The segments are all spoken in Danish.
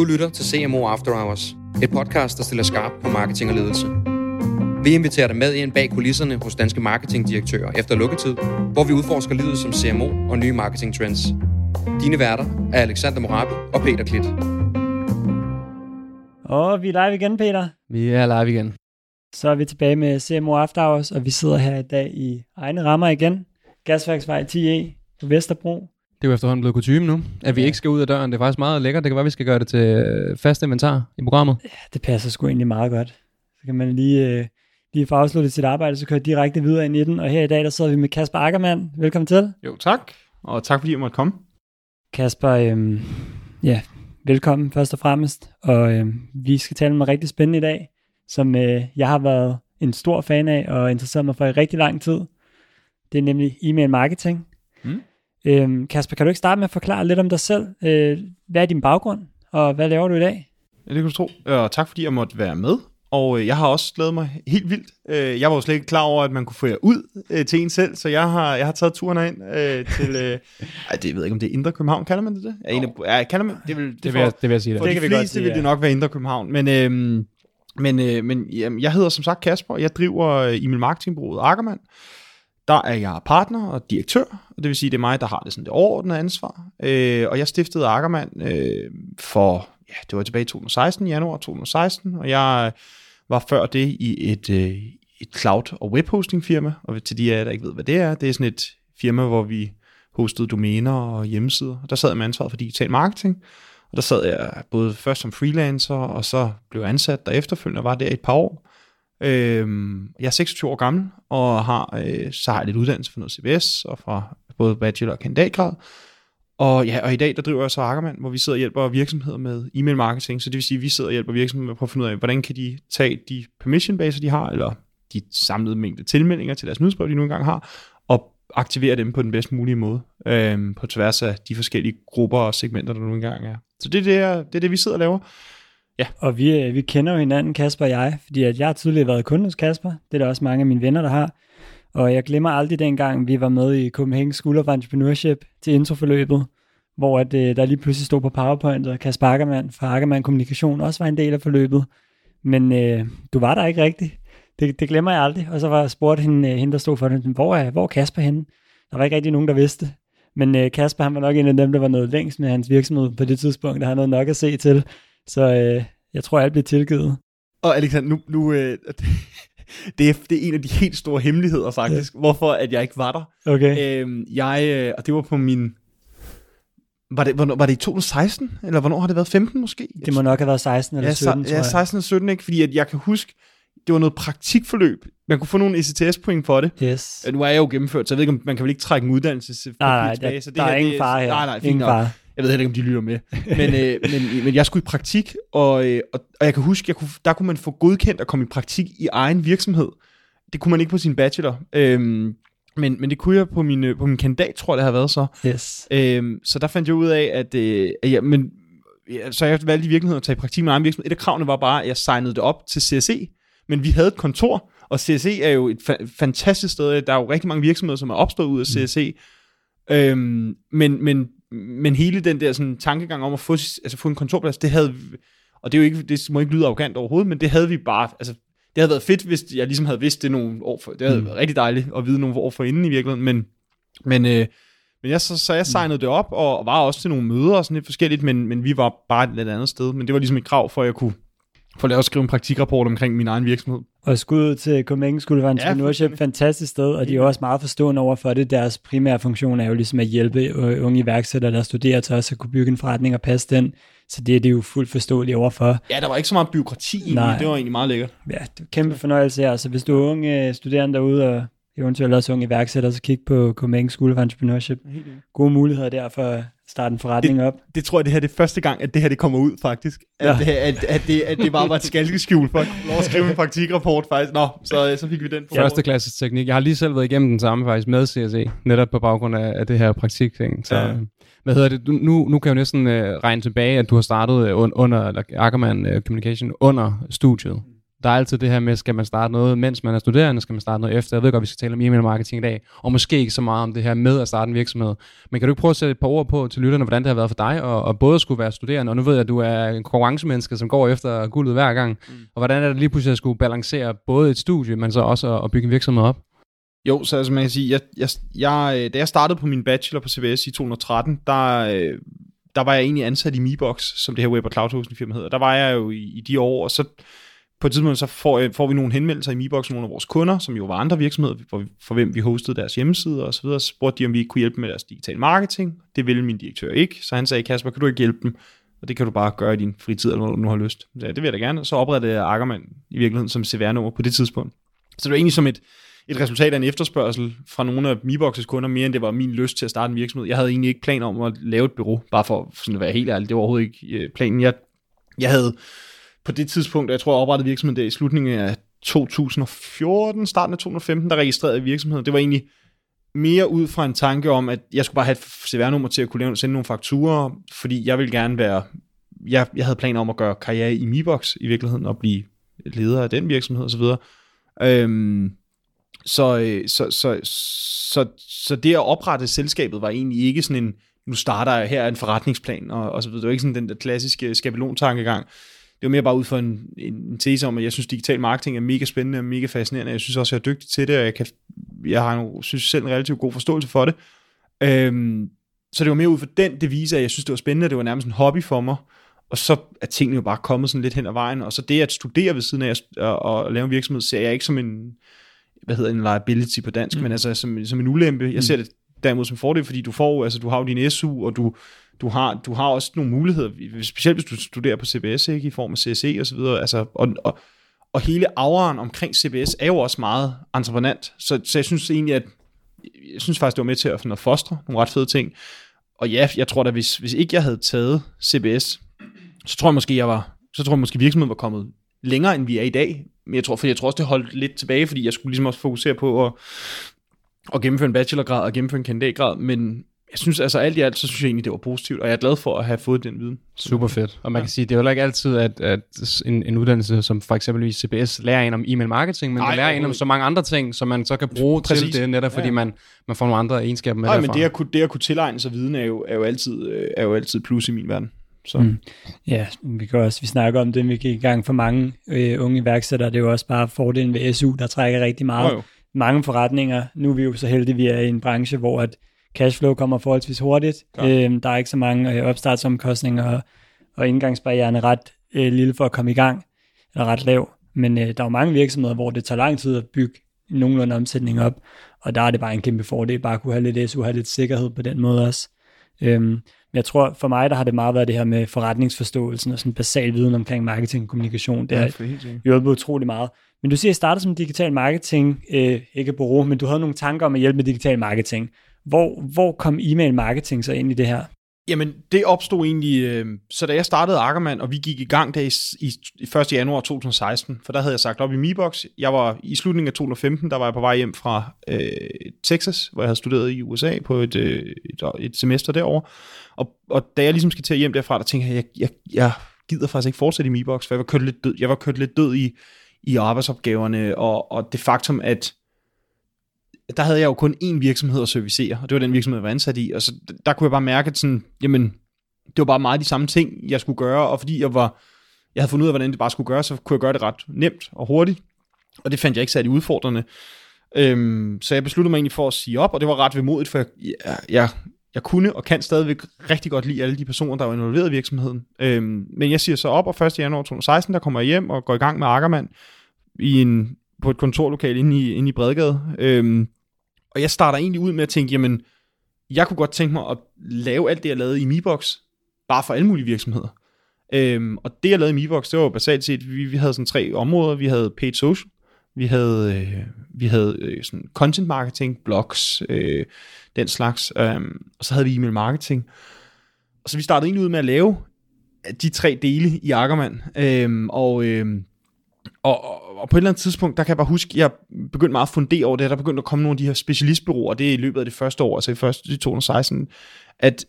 Du lytter til CMO After Hours, et podcast, der stiller skarp på marketing og ledelse. Vi inviterer dig med ind bag kulisserne hos danske marketingdirektører efter lukketid, hvor vi udforsker livet som CMO og nye marketing trends. Dine værter er Alexander Morabi og Peter Klit. Og vi er live igen, Peter. Vi er live igen. Så er vi tilbage med CMO After Hours, og vi sidder her i dag i egne rammer igen. Gasværksvej 10E på Vesterbro. Det er jo efterhånden blevet kutume nu, at vi Ja. ikke skal ud af døren. Det er faktisk meget lækkert. Det kan være, vi skal gøre det til øh, fast inventar i programmet. Det passer sgu egentlig meget godt. Så kan man lige, øh, lige få afsluttet sit arbejde, så køre direkte videre ind i den. Og her i dag, der sidder vi med Kasper Ackermann. Velkommen til. Jo, tak. Og tak fordi jeg måtte komme. Kasper, øh, ja, velkommen først og fremmest. Og øh, vi skal tale om noget rigtig spændende i dag, som øh, jeg har været en stor fan af og interesseret mig for i rigtig lang tid. Det er nemlig e-mail marketing. Øhm, Kasper, kan du ikke starte med at forklare lidt om dig selv? Øh, hvad er din baggrund, og hvad laver du i dag? Ja, det kan du tro. Og tak fordi jeg måtte være med. Og øh, jeg har også glædet mig helt vildt. Øh, jeg var jo slet ikke klar over, at man kunne få jer ud øh, til en selv, så jeg har, jeg har taget turen ind øh, til... Øh, ej, det jeg ved ikke, om det er Indre København. Kalder man det det? Ja, en af, ja, kalder man, det, vil, det, Det vil, jeg, det vil jeg sige For det. Det de kan vi godt fleste sige, vil det nok være Indre København. Men, øhm, men, øh, men jamen, jeg hedder som sagt Kasper, og jeg driver øh, e-mail marketingbureauet Ackermann. Der er jeg partner og direktør, og det vil sige, det er mig, der har det, sådan det overordnede ansvar. Øh, og jeg stiftede Ackermann øh, for, ja, det var tilbage i 2016, januar 2016, og jeg var før det i et, øh, et cloud- og webhosting firma, og til de af jer, der ikke ved, hvad det er, det er sådan et firma, hvor vi hostede domæner og hjemmesider, og der sad jeg med ansvaret for digital marketing, og der sad jeg både først som freelancer, og så blev ansat der efterfølgende, og var der i et par år. Øhm, jeg er 26 år gammel, og har, øh, så har jeg lidt uddannelse fra noget CBS, og fra både bachelor og kandidatgrad. Og, ja, og i dag der driver jeg så Ackermann, hvor vi sidder og hjælper virksomheder med e-mail marketing. Så det vil sige, at vi sidder og hjælper virksomheder med at prøve finde ud af, hvordan kan de tage de permission baser, de har, eller de samlede mængde tilmeldinger til deres nyhedsbrev, de nu engang har, og aktivere dem på den bedst mulige måde, øh, på tværs af de forskellige grupper og segmenter, der nu engang er. Så det er det, det, er det vi sidder og laver. Ja. Og vi, øh, vi kender jo hinanden, Kasper og jeg, fordi at jeg har tidligere været kunde hos Kasper. Det er der også mange af mine venner, der har. Og jeg glemmer aldrig dengang, vi var med i Copenhagen School of Entrepreneurship til introforløbet, hvor at, øh, der lige pludselig stod på PowerPoint, og Kasper Ackermann fra Ackermann Kommunikation også var en del af forløbet. Men øh, du var der ikke rigtigt. Det, det glemmer jeg aldrig. Og så var jeg spurgt hende, øh, hende der stod for den, hvor er, hvor er Kasper henne? Der var ikke rigtig nogen, der vidste. Men øh, Kasper, han var nok en af dem, der var noget længst med hans virksomhed på det tidspunkt, der havde noget nok at se til. Så øh, jeg tror, alt blev tilgivet. Og Alexander, nu, nu øh, det, er, det er en af de helt store hemmeligheder faktisk, ja. hvorfor at jeg ikke var der. Okay. Øhm, jeg, øh, og det var på min... Var det, hvornår, var det i 2016? Eller hvornår har det været? 15 måske? Det må nok have været 16 eller ja, 17, så, tror ja, jeg. 16 og 17, ikke? Fordi at jeg kan huske, det var noget praktikforløb. Man kunne få nogle ECTS-point for det. Yes. Nu er jeg jo gennemført, så jeg ved ikke, om man kan vel ikke trække en uddannelse Nej, nej, tilbage. så det der her, er ingen det, far her. Nej, nej, fint ingen nok. far. Jeg ved heller ikke, om de lytter med. Men, øh, men, men jeg skulle i praktik, og, øh, og, og jeg kan huske, jeg kunne, der kunne man få godkendt at komme i praktik i egen virksomhed. Det kunne man ikke på sin bachelor. Øhm, men, men det kunne jeg på min, øh, på min kandidat, tror jeg, det har været så. Yes. Øhm, så der fandt jeg ud af, at, øh, at jeg, men, ja, så jeg valgte i virkeligheden at tage i praktik med egen virksomhed. Et af kravene var bare, at jeg signede det op til CSE, men vi havde et kontor, og CSE er jo et fa- fantastisk sted. Der er jo rigtig mange virksomheder, som er opstået ud af CSE. Øhm, men, men, men hele den der sådan, tankegang om at få, altså, få en kontorplads, det havde, og det, er jo ikke, det må ikke lyde arrogant overhovedet, men det havde vi bare, altså, det havde været fedt, hvis jeg ligesom havde vidst det nogle år for, det havde Mm. været rigtig dejligt at vide nogle år for inden i virkeligheden, men, men, øh, men jeg, så, så jeg signede det op, og, og var også til nogle møder og sådan lidt forskelligt, men, men vi var bare et lidt andet sted, men det var ligesom et krav for, at jeg kunne få lavet at skrive en praktikrapport omkring min egen virksomhed. Og skud til Copenhagen School of Entrepreneurship, fuldstændig. fantastisk sted, og de er jo også meget forstående over for det. Deres primære funktion er jo ligesom at hjælpe øh, unge iværksættere, der studerer til også at kunne bygge en forretning og passe den. Så det er det jo fuldt forståeligt overfor. Ja, der var ikke så meget byråkrati egentlig, Nej. det var egentlig meget lækkert. Ja, det er en kæmpe fornøjelse her. Så hvis du er unge øh, studerende derude, og eventuelt også unge iværksættere, så kig på Copenhagen School of Entrepreneurship. Gode muligheder der for at starte en forretning op. det tror jeg, det her er det første gang, at det her det kommer ud, faktisk. At, Ja. ja. at, at, det, at det bare var et skalkeskjul for at at skrive en praktikrapport, faktisk. Nå, så, så fik vi den på. Første klasses teknik. Jeg har lige selv været igennem den samme faktisk med CSE, netop på baggrund af, af det her praktikting. Så, Ja. ja. Hvad hedder det? Du- Nu, nu kan jeg jo næsten øh, regne tilbage, at du har startet øh, un, under, eller Ackermann øh, Communication under studiet. Der er altid det her med, skal man starte noget, mens man er studerende, skal man starte noget efter. Jeg ved godt, vi skal tale om e-mail marketing i dag, og måske ikke så meget om det her med at starte en virksomhed. Men kan du ikke prøve at sætte et par ord på til lytterne, hvordan det har været for dig, og, og både skulle være studerende, og nu ved jeg, at du er en konkurrencemenneske, som går efter guldet hver gang. Mm. Og hvordan er det lige pludselig at skulle balancere både et studie, men så også at, at bygge en virksomhed op? Jo, så altså man kan sige, jeg, jeg, jeg, da jeg startede på min bachelor på CBS i 2013, der, øh, der var jeg egentlig ansat i Mebox, som det her web- og cloud hosting firma hedder. Der var jeg jo i, i de år, og så på et tidspunkt så får, øh, får vi nogle henvendelser i Mibox, nogle af vores kunder, som jo var andre virksomheder, for, for hvem vi hostede deres hjemmesider og så videre, spurgte de, om vi ikke kunne hjælpe med deres digital marketing. Det ville min direktør ikke, så han sagde, Kasper, kan du ikke hjælpe dem? Og det kan du bare gøre i din fritid, eller når du nu har lyst. Så det vil jeg da gerne. Så oprettede jeg Ackermann i virkeligheden som CVR-nummer på det tidspunkt. Så det var egentlig som et, et resultat af en efterspørgsel fra nogle af Miboxes kunder, mere end det var min lyst til at starte en virksomhed. Jeg havde egentlig ikke plan om at lave et bureau, bare for sådan at være helt ærlig. Det var overhovedet ikke øh, planen. Jeg, jeg havde på det tidspunkt, jeg tror, jeg oprettede virksomheden der i slutningen af 2014, starten af 2015, der registrerede virksomheden. Det var egentlig mere ud fra en tanke om, at jeg skulle bare have et CVR-nummer til at kunne sende nogle fakturer, fordi jeg ville gerne være, jeg, jeg havde planer om at gøre karriere i Mibox i virkeligheden, og blive leder af den virksomhed osv. Øhm, så, øh, så, så, så, så det at oprette selskabet var egentlig ikke sådan en, nu starter jeg, her en forretningsplan, og, og så videre. Det var ikke sådan den der klassiske skabelon-tankegang. Det var mere bare ud for en, en tese om, at jeg synes, digital marketing er mega spændende og mega fascinerende. Jeg synes også, jeg er dygtig til det, og jeg, kan, jeg har jo, synes selv en relativt god forståelse for det. Øhm, så det var mere ud for den devise, at jeg synes, det var spændende, det var nærmest en hobby for mig. Og så er tingene jo bare kommet sådan lidt hen ad vejen. Og så det at studere ved siden af at, at, at lave en virksomhed, ser jeg ikke som en, hvad hedder en liability på dansk, mm. men altså som, som en ulempe. Jeg ser mm. det derimod som fordel, fordi du får, altså du har jo din SU, og du, du har, du har også nogle muligheder, specielt hvis du studerer på CBS, ikke, i form af CSE og så videre, altså, og, og, og hele auraen omkring CBS er jo også meget entreprenant, så, så jeg synes egentlig, at jeg synes faktisk, det var med til at, at fostre nogle ret fede ting, og ja, jeg tror da, hvis, hvis ikke jeg havde taget CBS, så tror jeg måske, jeg var, så tror jeg måske virksomheden var kommet længere, end vi er i dag, men jeg tror, for jeg tror også, det holdt lidt tilbage, fordi jeg skulle ligesom også fokusere på at, at gennemføre en bachelorgrad og gennemføre en kandidatgrad, men jeg synes altså alt i alt, så synes jeg egentlig, det var positivt, og jeg er glad for at have fået den viden. Super fedt. Og man ja. kan sige, det er jo ikke altid, at, at en, en uddannelse som for eksempelvis CBS lærer en om e-mail marketing, men Ej, man lærer en om så mange andre ting, som man så kan bruge Præcis. til det, netop fordi ja. man, man får nogle andre egenskaber med Nej, men det at, kunne, det at kunne tilegne sig viden er jo, er jo, altid, øh, er jo altid plus i min verden. Så. Mm. Ja, vi kan også, vi snakker om det, vi gik i gang for mange øh, unge iværksættere, det er jo også bare fordelen ved SU, der trækker rigtig meget. Oh, jo. Mange forretninger, nu er vi jo så heldige, at vi er i en branche, hvor at cashflow kommer forholdsvis hurtigt. Øhm, der er ikke så mange øh, opstartsomkostninger, og, og indgangsbarrieren er ret øh, lille for at komme i gang, eller ret lav. Men øh, der er jo mange virksomheder, hvor det tager lang tid at bygge nogenlunde omsætning op, og der er det bare en kæmpe fordel, bare at kunne have lidt SU, have lidt sikkerhed på den måde også. Øhm, men jeg tror, for mig, der har det meget været det her med forretningsforståelsen og sådan basal viden omkring marketing og kommunikation. Det har hjulpet utrolig meget. Men du siger, at I startede som digital marketing, øh, ikke bureau, men du havde nogle tanker om at hjælpe med digital marketing. Hvor, hvor kom e-mail marketing så ind i det her? Jamen, det opstod egentlig, øh, så da jeg startede Ackermann, og vi gik i gang der i, i, i 1. januar 2016, for der havde jeg sagt op i Mibox. Jeg var i slutningen af 2015, der var jeg på vej hjem fra øh, Texas, hvor jeg havde studeret i USA på et, øh, et, et semester derovre. Og, og da jeg ligesom skal til hjem derfra, der tænkte jeg, jeg, jeg, jeg gider faktisk ikke fortsætte i Mibox, for jeg var kørt lidt død, jeg var kørt lidt død i, i arbejdsopgaverne, og, og det faktum, at der havde jeg jo kun én virksomhed at servicere, og det var den virksomhed, jeg var ansat i, og så der kunne jeg bare mærke, at sådan, jamen, det var bare meget de samme ting, jeg skulle gøre, og fordi jeg var, jeg havde fundet ud af, hvordan det bare skulle gøre, så kunne jeg gøre det ret nemt og hurtigt, og det fandt jeg ikke særlig udfordrende. Øhm, så jeg besluttede mig egentlig for at sige op, og det var ret vemodigt, for jeg, jeg, jeg, jeg kunne og kan stadigvæk rigtig godt lide alle de personer, der var involveret i virksomheden. Øhm, men jeg siger så op, og 1. januar 2016, der kommer jeg hjem og går i gang med Ackermann i en, på et kontorlokal inde i, inde i Bredgade. Øhm, og jeg starter egentlig ud med at tænke, jamen, jeg kunne godt tænke mig at lave alt det, jeg lavede i Mibox, bare for alle mulige virksomheder. Øhm, og det, jeg lavede i Mibox, det var jo basalt set, vi, vi havde sådan tre områder. Vi havde paid social, vi havde, øh, vi havde øh, sådan content marketing, blogs, øh, den slags, øh, og så havde vi e-mail marketing. Og så vi startede egentlig ud med at lave de tre dele i Ackermann, øh, og, øh, og, og, og på et eller andet tidspunkt, der kan jeg bare huske, jeg begyndte meget at fundere over det, der begyndte at komme nogle af de her specialistbyråer, det er i løbet af det første år, altså i første, i 2016, at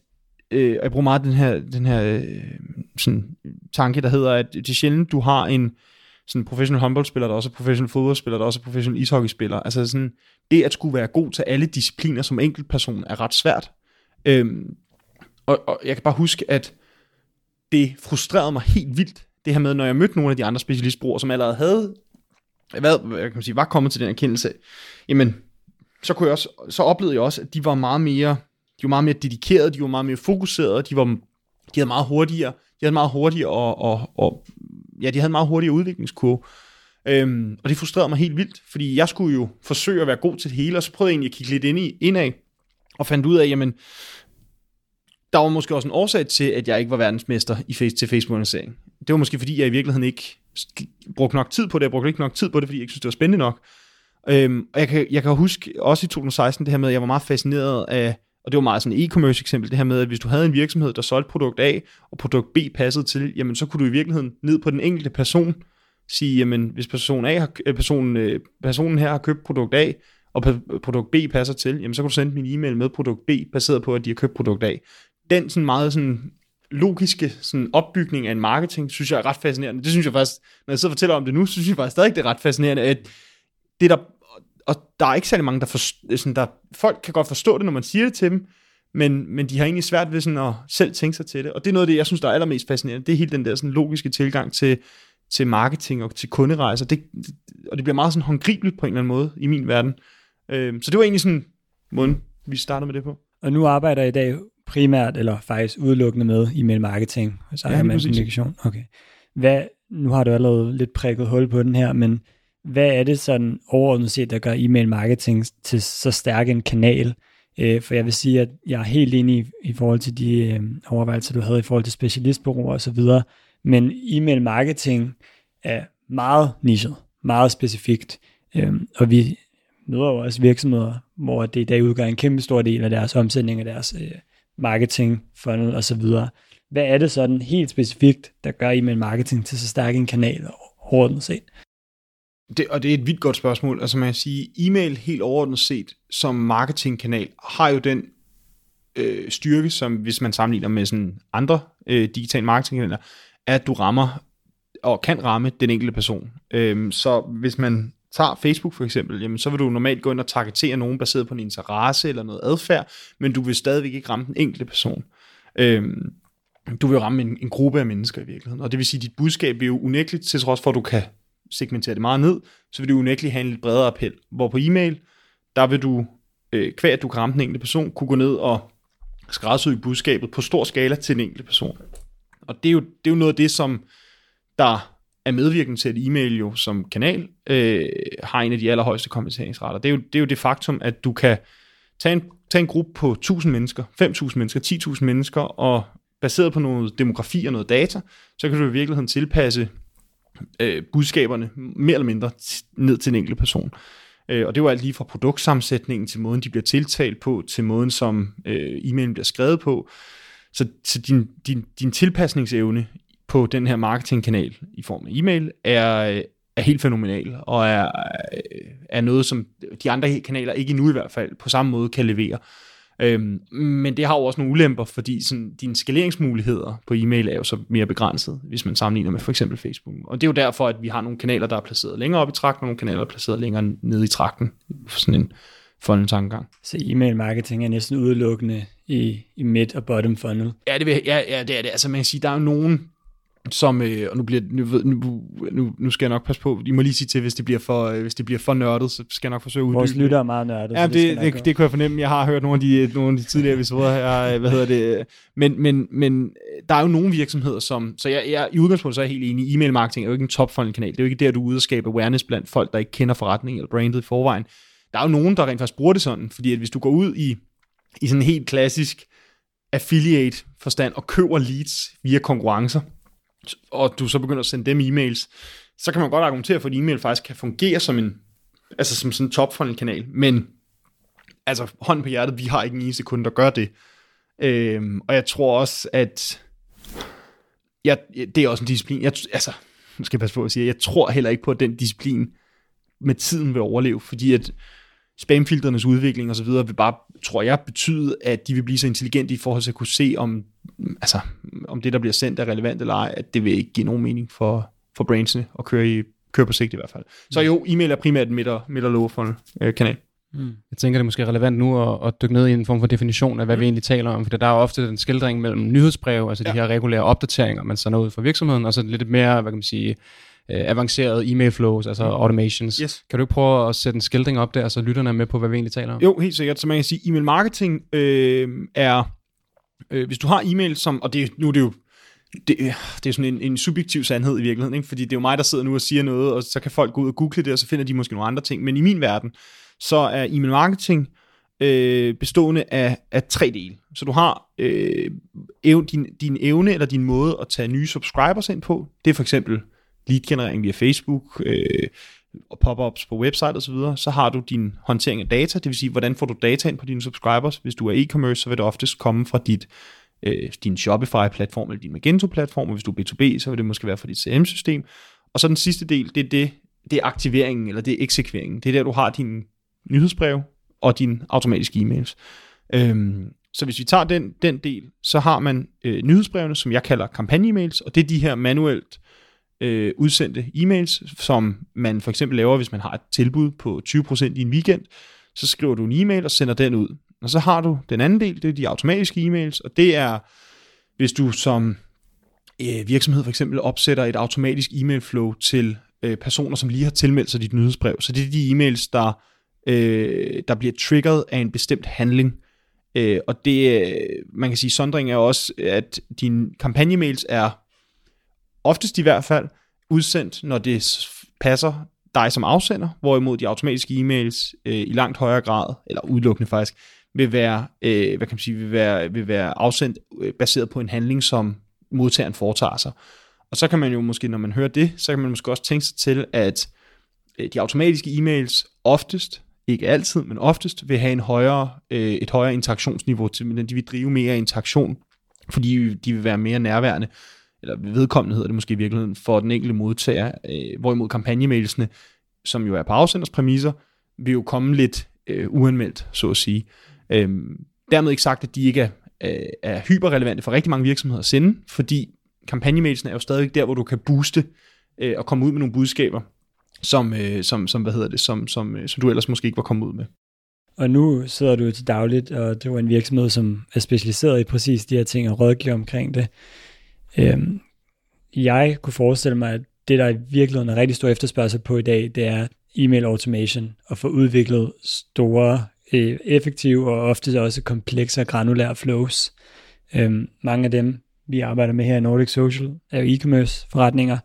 øh, jeg bruger meget den her, den her øh, sådan, tanke, der hedder, at det er sjældent, du har en sådan professionel håndboldspiller, der også er professionel fodboldspiller, der også er professionel ishockeyspiller. Altså sådan, det at skulle være god til alle discipliner som enkeltperson er ret svært. Øhm, og, og jeg kan bare huske, at det frustrerede mig helt vildt, det her med, når jeg mødte nogle af de andre specialistbrugere, som allerede havde, hvad, jeg kan sige, var kommet til den erkendelse, jamen, så, kunne jeg også, så oplevede jeg også, at de var meget mere, de var meget mere dedikerede, de var meget mere fokuserede, de var, de havde meget hurtigere, de havde meget hurtigere og, og, og ja, de havde en meget hurtigere udviklingskurve. Øhm, og det frustrerede mig helt vildt, fordi jeg skulle jo forsøge at være god til det hele, og så prøvede jeg egentlig at kigge lidt ind i, indad, og fandt ud af, jamen, der var måske også en årsag til, at jeg ikke var verdensmester i face til facebook annoncering det var måske fordi, jeg i virkeligheden ikke brugte nok tid på det. Jeg brugte ikke nok tid på det, fordi jeg ikke synes, det var spændende nok. Øhm, og jeg kan, jeg kan huske også i 2016 det her med, at jeg var meget fascineret af, og det var meget sådan et e-commerce eksempel, det her med, at hvis du havde en virksomhed, der solgte produkt A, og produkt B passede til, jamen så kunne du i virkeligheden ned på den enkelte person sige, jamen hvis person A har, øh, personen, øh, personen her har købt produkt A, og produkt B passer til, jamen så kan du sende min e-mail med produkt B, baseret på, at de har købt produkt A den sådan meget sådan logiske sådan opbygning af en marketing, synes jeg er ret fascinerende. Det synes jeg faktisk, når jeg sidder og fortæller om det nu, så synes jeg faktisk stadig, det er ret fascinerende, at det der, og der er ikke særlig mange, der, for, sådan, der folk kan godt forstå det, når man siger det til dem, men, men de har egentlig svært ved sådan at selv tænke sig til det. Og det er noget af det, jeg synes, der er allermest fascinerende. Det er hele den der sådan logiske tilgang til, til marketing og til kunderejser. Det, og det bliver meget sådan håndgribeligt på en eller anden måde i min verden. Øh, så det var egentlig sådan måden, vi startede med det på. Og nu arbejder jeg i dag primært, eller faktisk udelukkende med e-mail marketing, så ja, man kommunikation. Okay. Hvad, nu har du allerede lidt prikket hul på den her, men hvad er det sådan overordnet set, der gør e-mail marketing til så stærk en kanal? Øh, for jeg vil sige, at jeg er helt enig i, i forhold til de øh, overvejelser, du havde i forhold til specialistbureauer osv., men e-mail marketing er meget nichet, meget specifikt, øh, og vi møder jo også virksomheder, hvor det i dag udgør en kæmpe stor del af deres omsætning og deres øh, marketing, funnel osv. Hvad er det sådan helt specifikt, der gør e-mail marketing til så stærk en kanal overordnet set? Det, og det er et vidt godt spørgsmål. Altså man kan sige, e-mail helt overordnet set som marketingkanal har jo den øh, styrke, som hvis man sammenligner med sådan andre øh, digitale marketingkanaler, at du rammer og kan ramme den enkelte person. Øhm, så hvis man tager Facebook for eksempel, jamen så vil du normalt gå ind og targetere nogen baseret på en interesse eller noget adfærd, men du vil stadigvæk ikke ramme den enkelte person. Øhm, du vil ramme en, en gruppe af mennesker i virkeligheden, og det vil sige, at dit budskab vil jo unægteligt, til trods for at du kan segmentere det meget ned, så vil du unægteligt have en lidt bredere appel, hvor på e-mail, der vil du, øh, hver at du kan ramme den enkelte person, kunne gå ned og skræddersy budskabet på stor skala til den enkelte person. Og det er jo, det er jo noget af det, som der er medvirkende til, at e-mail jo som kanal øh, har en af de allerhøjeste konverteringsrater. Det er, jo, det er jo det faktum, at du kan tage en, tage en gruppe på 1000 mennesker, 5000 mennesker, 10.000 mennesker, og baseret på noget demografi og noget data, så kan du i virkeligheden tilpasse øh, budskaberne mere eller mindre ned til en enkelt person. Øh, og det er jo alt lige fra produktsammensætningen til måden, de bliver tiltalt på, til måden, som øh, e-mailen bliver skrevet på. Så, så din, din, din tilpasningsevne på den her marketingkanal i form af e-mail er, er helt fænomenal, og er, er noget, som de andre kanaler ikke endnu i hvert fald på samme måde kan levere. Øhm, men det har jo også nogle ulemper, fordi sådan, dine skaleringsmuligheder på e-mail er jo så mere begrænset, hvis man sammenligner med for eksempel Facebook. Og det er jo derfor, at vi har nogle kanaler, der er placeret længere op i trakten, og nogle kanaler, der er placeret længere nede i trakten, sådan en funnel tankegang. Så e-mail marketing er næsten udelukkende i, i mid- og bottom funnel? Ja, det, vil, ja, ja, det er det. Altså man kan sige, der er jo nogen som, øh, og nu, bliver, nu, nu, nu, nu skal jeg nok passe på, I må lige sige til, hvis det bliver for, øh, hvis det bliver for nørdet, så skal jeg nok forsøge at uddybe Vores lytter er meget nørdet. Ja, det, det, det, det, det kunne jeg fornemme. Jeg har hørt nogle af de, nogle af de tidligere episoder her, hvad hedder det, men, men, men der er jo nogle virksomheder, som, så jeg, jeg, i udgangspunktet så er jeg helt enig, e-mail marketing er jo ikke en top funnel kanal, det er jo ikke der, du er ude og skabe awareness blandt folk, der ikke kender forretningen eller brandet i forvejen. Der er jo nogen, der rent faktisk bruger det sådan, fordi at hvis du går ud i, i sådan en helt klassisk affiliate forstand og køber leads via konkurrencer, og du så begynder at sende dem e-mails, så kan man godt argumentere for, at e-mail faktisk kan fungere som en, altså som sådan en top funnel kanal, men altså hånd på hjertet, vi har ikke en eneste kunde, der gør det. Øhm, og jeg tror også, at jeg, det er også en disciplin, jeg, altså, nu skal jeg passe på at sige, jeg tror heller ikke på, at den disciplin med tiden vil overleve, fordi at spamfilternes udvikling og så videre vil bare, tror jeg, betyde, at de vil blive så intelligente i forhold til at kunne se, om, altså, om det, der bliver sendt, er relevant eller ej, at det vil ikke give nogen mening for, for brainsene at køre i køre på sigt i hvert fald. Så jo, e-mail er primært midt- og, midt- og lower funnel øh, kanal. Mm. Jeg tænker, det er måske relevant nu at, at dykke ned i en form for definition af, hvad vi egentlig taler om, for der er ofte en skildring mellem nyhedsbreve, altså ja. de her regulære opdateringer, man sender ud fra virksomheden, og så lidt mere, hvad kan man sige, øh, avancerede e-mail flows, altså mm. automations. Yes. Kan du ikke prøve at sætte en skildring op der, så lytterne er med på, hvad vi egentlig taler om? Jo, helt sikkert. Så man kan sige, e-mail marketing øh, er, øh, hvis du har e-mail som, og det, nu er det jo det, det er sådan en, en subjektiv sandhed i virkeligheden, ikke? fordi det er jo mig, der sidder nu og siger noget, og så kan folk gå ud og google det, og så finder de måske nogle andre ting. Men i min verden, så er e-mail marketing øh, bestående af, af tre dele. Så du har øh, ev, din, din evne eller din måde at tage nye subscribers ind på. Det er for eksempel lead-generering via Facebook, øh, og pop-ups på website osv., så, så har du din håndtering af data, det vil sige, hvordan får du data ind på dine subscribers. Hvis du er e-commerce, så vil det oftest komme fra dit, øh, din Shopify-platform eller din Magento-platform, og hvis du er B2B, så vil det måske være fra dit CRM-system. Og så den sidste del, det er, det, det er aktiveringen, eller det er eksekveringen. Det er der, du har din nyhedsbrev og dine automatiske e-mails. Øhm, så hvis vi tager den, den del, så har man øh, nyhedsbrevene, som jeg kalder kampagne-mails, og det er de her manuelt øh, øh, udsendte e-mails, som man for eksempel laver, hvis man har et tilbud på 20% i en weekend, så skriver du en e-mail og sender den ud. Og så har du den anden del, det er de automatiske e-mails, og det er, hvis du som øh, virksomhed for eksempel opsætter et automatisk e-mail flow til øh, personer, som lige har tilmeldt sig dit nyhedsbrev. Så det er de e-mails, der, øh, der bliver triggeret af en bestemt handling. Øh, og det, øh, man kan sige, sondring er også, at dine kampagne-mails er oftest i hvert fald udsendt, når det passer dig som afsender, hvorimod de automatiske e-mails øh, i langt højere grad, eller udelukkende faktisk, vil være, øh, hvad kan man sige, vil være, vil være afsendt øh, baseret på en handling, som modtageren foretager sig. Og så kan man jo måske, når man hører det, så kan man måske også tænke sig til, at øh, de automatiske e-mails oftest, ikke altid, men oftest, vil have en højere, øh, et højere interaktionsniveau, til, men de vil drive mere interaktion, fordi de vil være mere nærværende, eller vedkommende hedder det måske i virkeligheden, for den enkelte modtager, øh, hvorimod kampagnemailsene, som jo er på afsenders præmisser, vil jo komme lidt øh, uanmeldt, så at sige. Øh, dermed ikke sagt, at de ikke er, øh, er hyperrelevante for rigtig mange virksomheder at sende, fordi kampagnemailsene er jo stadig der, hvor du kan booste øh, og komme ud med nogle budskaber, som, øh, som, som, hvad hedder det, som, som, øh, som du ellers måske ikke var kommet ud med. Og nu sidder du til dagligt og driver en virksomhed, som er specialiseret i præcis de her ting og rådgiver omkring det. Øhm, jeg kunne forestille mig, at det, der i virkeligheden er rigtig stor efterspørgsel på i dag, det er e-mail automation og få udviklet store, øh, effektive og ofte også komplekse og granulære flows. Øhm, mange af dem, vi arbejder med her i Nordic Social, er jo e-commerce forretninger,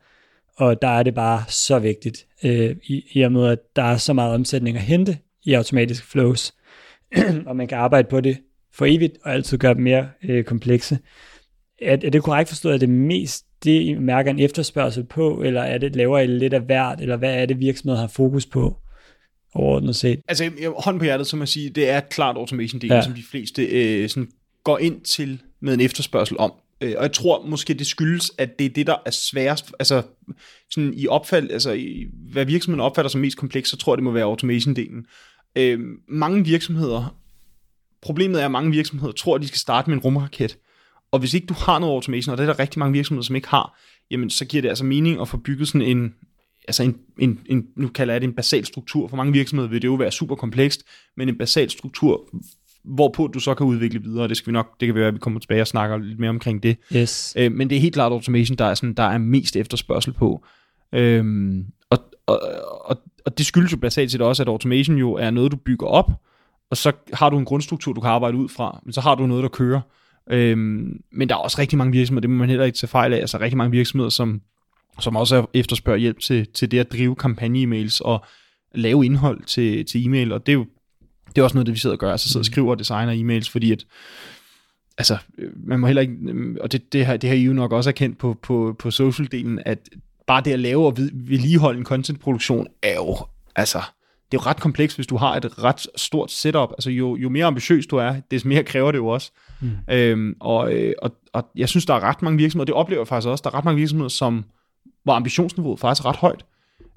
og der er det bare så vigtigt, øh, i, i og med, at der er så meget omsætning at hente i automatiske flows, og man kan arbejde på det for evigt, og altid gøre dem mere øh, komplekse. Er, er det korrekt forstået, at det mest det mærker en efterspørgsel på, eller er det laver I lidt af hvert, eller hvad er det virksomheden har fokus på overordnet set? Altså, hånd på hjertet, som man siger, det er klart automation-delen, Ja. ja. som de fleste øh, sådan, går ind til med en efterspørgsel om. Øh, og jeg tror måske, det skyldes, at det er det, der er sværest, altså sådan i opfald, altså i, hvad virksomheden opfatter som mest kompleks, så tror jeg, det må være automation-delen. Øh, mange virksomheder, problemet er, at mange virksomheder tror, at de skal starte med en rumraket. Og hvis ikke du har noget automation, og det er der rigtig mange virksomheder, som ikke har, jamen så giver det altså mening at få bygget sådan en, altså en, en, en, nu kalder jeg det en basal struktur. For mange virksomheder vil det jo være super komplekst, men en basal struktur, hvorpå du så kan udvikle videre. Det skal vi nok, det kan være, at vi kommer tilbage og snakker lidt mere omkring det. Yes. Øh, men det er helt klart automation, der er, sådan, der er mest efterspørgsel på. Øhm, og, og, og, og det skyldes jo basalt set også, at automation jo er noget, du bygger op, og så har du en grundstruktur, du kan arbejde ud fra, men så har du noget, der kører. Øhm, men der er også rigtig mange virksomheder, det må man heller ikke tage fejl af, altså rigtig mange virksomheder, som, som også er- efterspørger hjælp til, til det at drive kampagne-e-mails og lave indhold til, til e-mail, og det er jo det er også noget, det vi sidder og gør, altså sidder og skriver og designer e-mails, fordi at altså, øh, man må heller ikke, og det, det, har, det har I jo nok også erkendt på, på, på social-delen, at bare det at lave og ved- vedligeholde en contentproduktion er jo, altså, det er jo ret komplekst, hvis du har et ret stort setup. Altså, jo, jo mere ambitiøs du er, des mere kræver det jo også. Mm. Øhm, og, øh, og, og jeg synes, der er ret mange virksomheder, det oplever jeg faktisk også, der er ret mange virksomheder, som, hvor ambitionsniveauet faktisk er ret højt.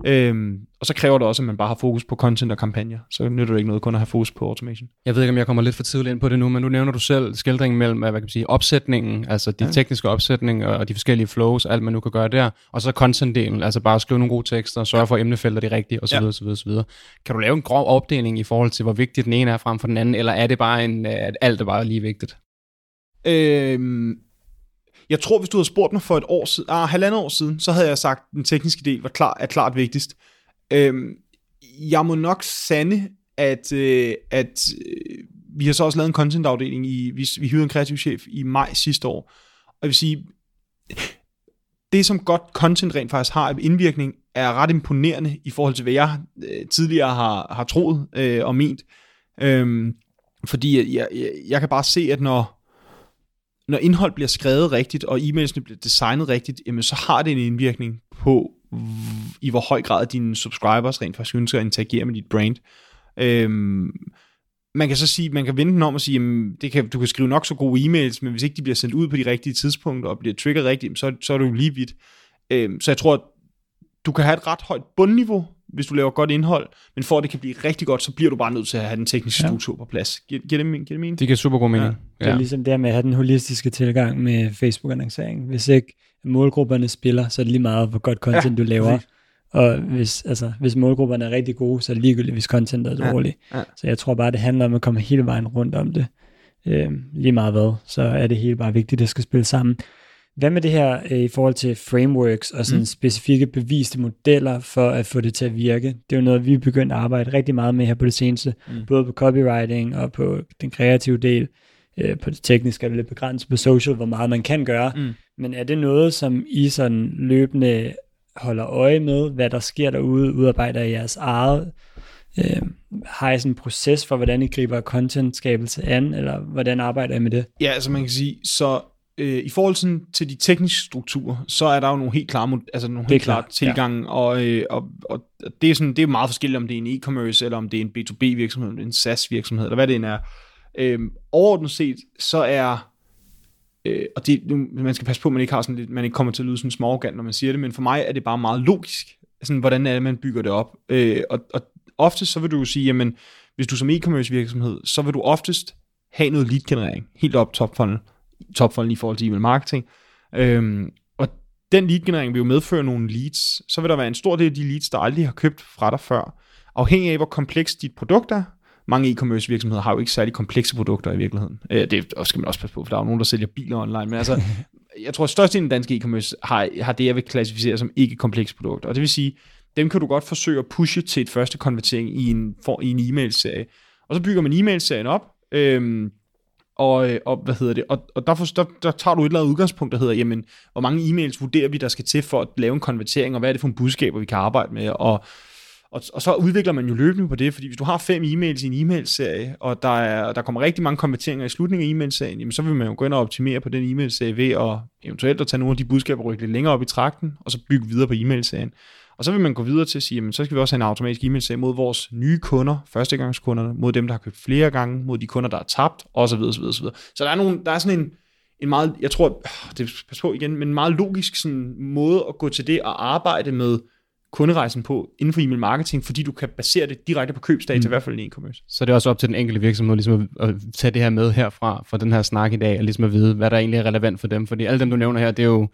Øhm, og så kræver det også, at man bare har fokus på content og kampagner. Så nytter det ikke noget kun at have fokus på automation. Jeg ved ikke, om jeg kommer lidt for tidligt ind på det nu, men nu nævner du selv skildringen mellem hvad kan man sige, opsætningen, altså de ja. tekniske opsætning og de forskellige flows, alt man nu kan gøre der, og så content-delen, altså bare skrive nogle gode tekster, sørge for, at emnefelter er de rigtige, osv. Ja. osv., osv. Kan du lave en grov opdeling i forhold til, hvor vigtig den ene er frem for den anden, eller er det bare en, at alt er bare lige vigtigt? Øhm, jeg tror, hvis du havde spurgt mig for et år siden, ah, halvandet år siden, så havde jeg sagt, at den tekniske del var klar, er klart vigtigst. Øhm, jeg må nok sande, at, øh, at øh, vi har så også lavet en contentafdeling, i, vi, vi hyrede en kreativ chef i maj sidste år. Og jeg vil sige, det som godt content rent faktisk har af indvirkning, er ret imponerende i forhold til, hvad jeg øh, tidligere har, har troet øh, og ment. Øhm, fordi jeg, jeg, jeg kan bare se, at når, når indhold bliver skrevet rigtigt, og e-mailsene bliver designet rigtigt, jamen så har det en indvirkning på, i hvor høj grad dine subscribers rent faktisk ønsker at interagere med dit brand. Øhm, man kan så sige, man kan vende den om og sige, jamen, det kan, du kan skrive nok så gode e-mails, men hvis ikke de bliver sendt ud på de rigtige tidspunkter og bliver trigget rigtigt, så, så er du lige vidt. Øhm, så jeg tror, at du kan have et ret højt bundniveau, hvis du laver godt indhold, men for at det kan blive rigtig godt, så bliver du bare nødt til at have den tekniske ja. struktur på plads. Giver, giver, det, giver det mening? Det giver super god mening. Ja. Ja. Det er ligesom det med at have den holistiske tilgang med Facebook-annoncering. Hvis ikke målgrupperne spiller, så er det lige meget, hvor godt content ja, du laver. Præcis. Og hvis, altså, hvis målgrupperne er rigtig gode, så er det ligegyldigt, hvis contentet er dårligt. Ja, ja. Så jeg tror bare, det handler om at komme hele vejen rundt om det. Øh, lige meget hvad, så er det hele bare vigtigt, at det skal spille sammen. Hvad med det her øh, i forhold til frameworks og sådan mm. specifikke beviste modeller for at få det til at virke? Det er jo noget, vi er begyndt at arbejde rigtig meget med her på det seneste, mm. både på copywriting og på den kreative del. Øh, på det tekniske er det lidt begrænset på social, hvor meget man kan gøre. Mm. Men er det noget, som I sådan løbende holder øje med, hvad der sker derude, udarbejder i jeres eget? Øh, har I sådan en proces for, hvordan I griber content-skabelse an, eller hvordan arbejder I med det? Ja, altså man kan sige, så øh, i forhold sådan, til de tekniske strukturer, så er der jo nogle helt klare, altså nogle helt klare tilgange, ja. og, øh, og, og det, er sådan, det er meget forskelligt, om det er en e-commerce, eller om det er en B2B virksomhed, eller en SaaS virksomhed, eller hvad det end er. Øh, overordnet set, så er, øh, og det, man skal passe på, at man ikke, har sådan lidt, man ikke kommer til at lyde sådan småorgan, når man siger det, men for mig er det bare meget logisk, sådan, hvordan er det, man bygger det op. Øh, og, og ofte så vil du sige, jamen, hvis du som e-commerce virksomhed, så vil du oftest have noget lead-generering, helt op top funnel, topfunnel i forhold til email marketing. Øhm, og den lead-generering vil jo medføre nogle leads. Så vil der være en stor del af de leads, der aldrig har købt fra dig før. Afhængig af, hvor komplekst dit produkt er. Mange e-commerce virksomheder har jo ikke særlig komplekse produkter i virkeligheden. Øh, det skal man også passe på, for der er jo nogen, der sælger biler online. Men altså, jeg tror, at størstedelen af danske e-commerce har, har det, jeg vil klassificere som ikke komplekse produkter. Og det vil sige, dem kan du godt forsøge at pushe til et første konvertering i en, for, i en e-mail-serie. Og så bygger man e-mail-serien op, øhm, og, øh, og hvad hedder det, og, og derfor, der, der tager du et eller andet udgangspunkt, der hedder, jamen, hvor mange e-mails vurderer vi, der skal til for at lave en konvertering, og hvad er det for en budskaber, vi kan arbejde med, og, og, og så udvikler man jo løbende på det, fordi hvis du har fem e-mails i en e-mailserie, og der, er, der kommer rigtig mange konverteringer i slutningen af e-mailserien, jamen så vil man jo gå ind og optimere på den e-mailserie ved at eventuelt at tage nogle af de budskaber og rykke lidt længere op i trakten, og så bygge videre på e-mailserien. Og så vil man gå videre til at sige, jamen, så skal vi også have en automatisk e-mail mod vores nye kunder, førstegangskunderne, mod dem, der har købt flere gange, mod de kunder, der er tabt, osv. osv., osv. Så der er, nogle, der er sådan en, en meget, jeg tror, det pas på igen, men en meget logisk sådan, måde at gå til det og arbejde med kunderejsen på inden for e-mail marketing, fordi du kan basere det direkte på købsdata, mm. i hvert fald i e-commerce. Så det er også op til den enkelte virksomhed ligesom at, at tage det her med herfra, fra den her snak i dag, og ligesom at vide, hvad der egentlig er relevant for dem. Fordi alle dem, du nævner her, det er jo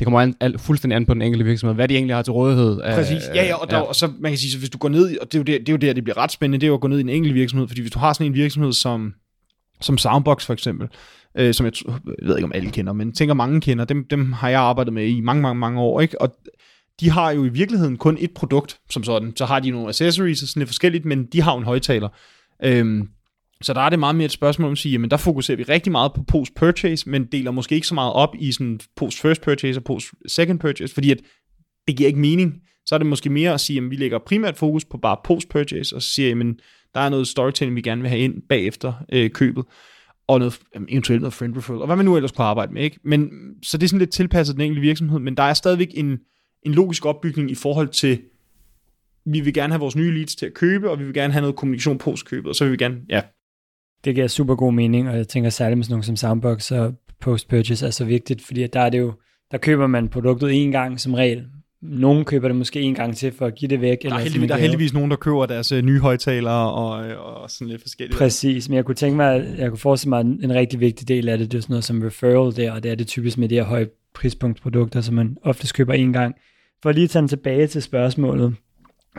det kommer an, al, fuldstændig an på den enkelte virksomhed, hvad de egentlig har til rådighed. Præcis, ja, ja, og, der, ja. og så man kan sige, så hvis du går ned, og det er, jo der, det er jo der, det bliver ret spændende, det er jo at gå ned i en enkelt virksomhed, fordi hvis du har sådan en virksomhed som, som Soundbox for eksempel, øh, som jeg, jeg ved ikke om alle kender, men tænker mange kender, dem, dem har jeg arbejdet med i mange, mange, mange år, ikke? og de har jo i virkeligheden kun et produkt som sådan, så har de nogle accessories og sådan lidt forskelligt, men de har jo en højtaler. Øhm, så der er det meget mere et spørgsmål om at sige, jamen der fokuserer vi rigtig meget på post-purchase, men deler måske ikke så meget op i sådan post-first purchase og post-second purchase, fordi at det giver ikke mening. Så er det måske mere at sige, at vi lægger primært fokus på bare post-purchase, og så siger, at der er noget storytelling, vi gerne vil have ind bagefter øh, købet, og noget, eventuelt noget friend referral, og hvad man nu ellers kunne arbejde med. Ikke? Men, så det er sådan lidt tilpasset den enkelte virksomhed, men der er stadigvæk en, en logisk opbygning i forhold til, vi vil gerne have vores nye leads til at købe, og vi vil gerne have noget kommunikation post-købet, og så vil vi gerne, ja, det giver super god mening, og jeg tænker særligt med sådan nogle som Soundbox og post-purchase er så vigtigt, fordi der er det jo, der køber man produktet en gang som regel, nogen køber det måske en gang til for at give det væk. Der er, eller heldigvis, der er heldigvis nogen, der køber deres øh, nye højtalere og, og sådan lidt forskelligt. Præcis, men jeg kunne tænke mig, at jeg kunne forestille mig, en, rigtig vigtig del af det, det er sådan noget som referral der, og det er det typisk med de her høje prispunktsprodukter, som man oftest køber en gang. For lige at tage den tilbage til spørgsmålet,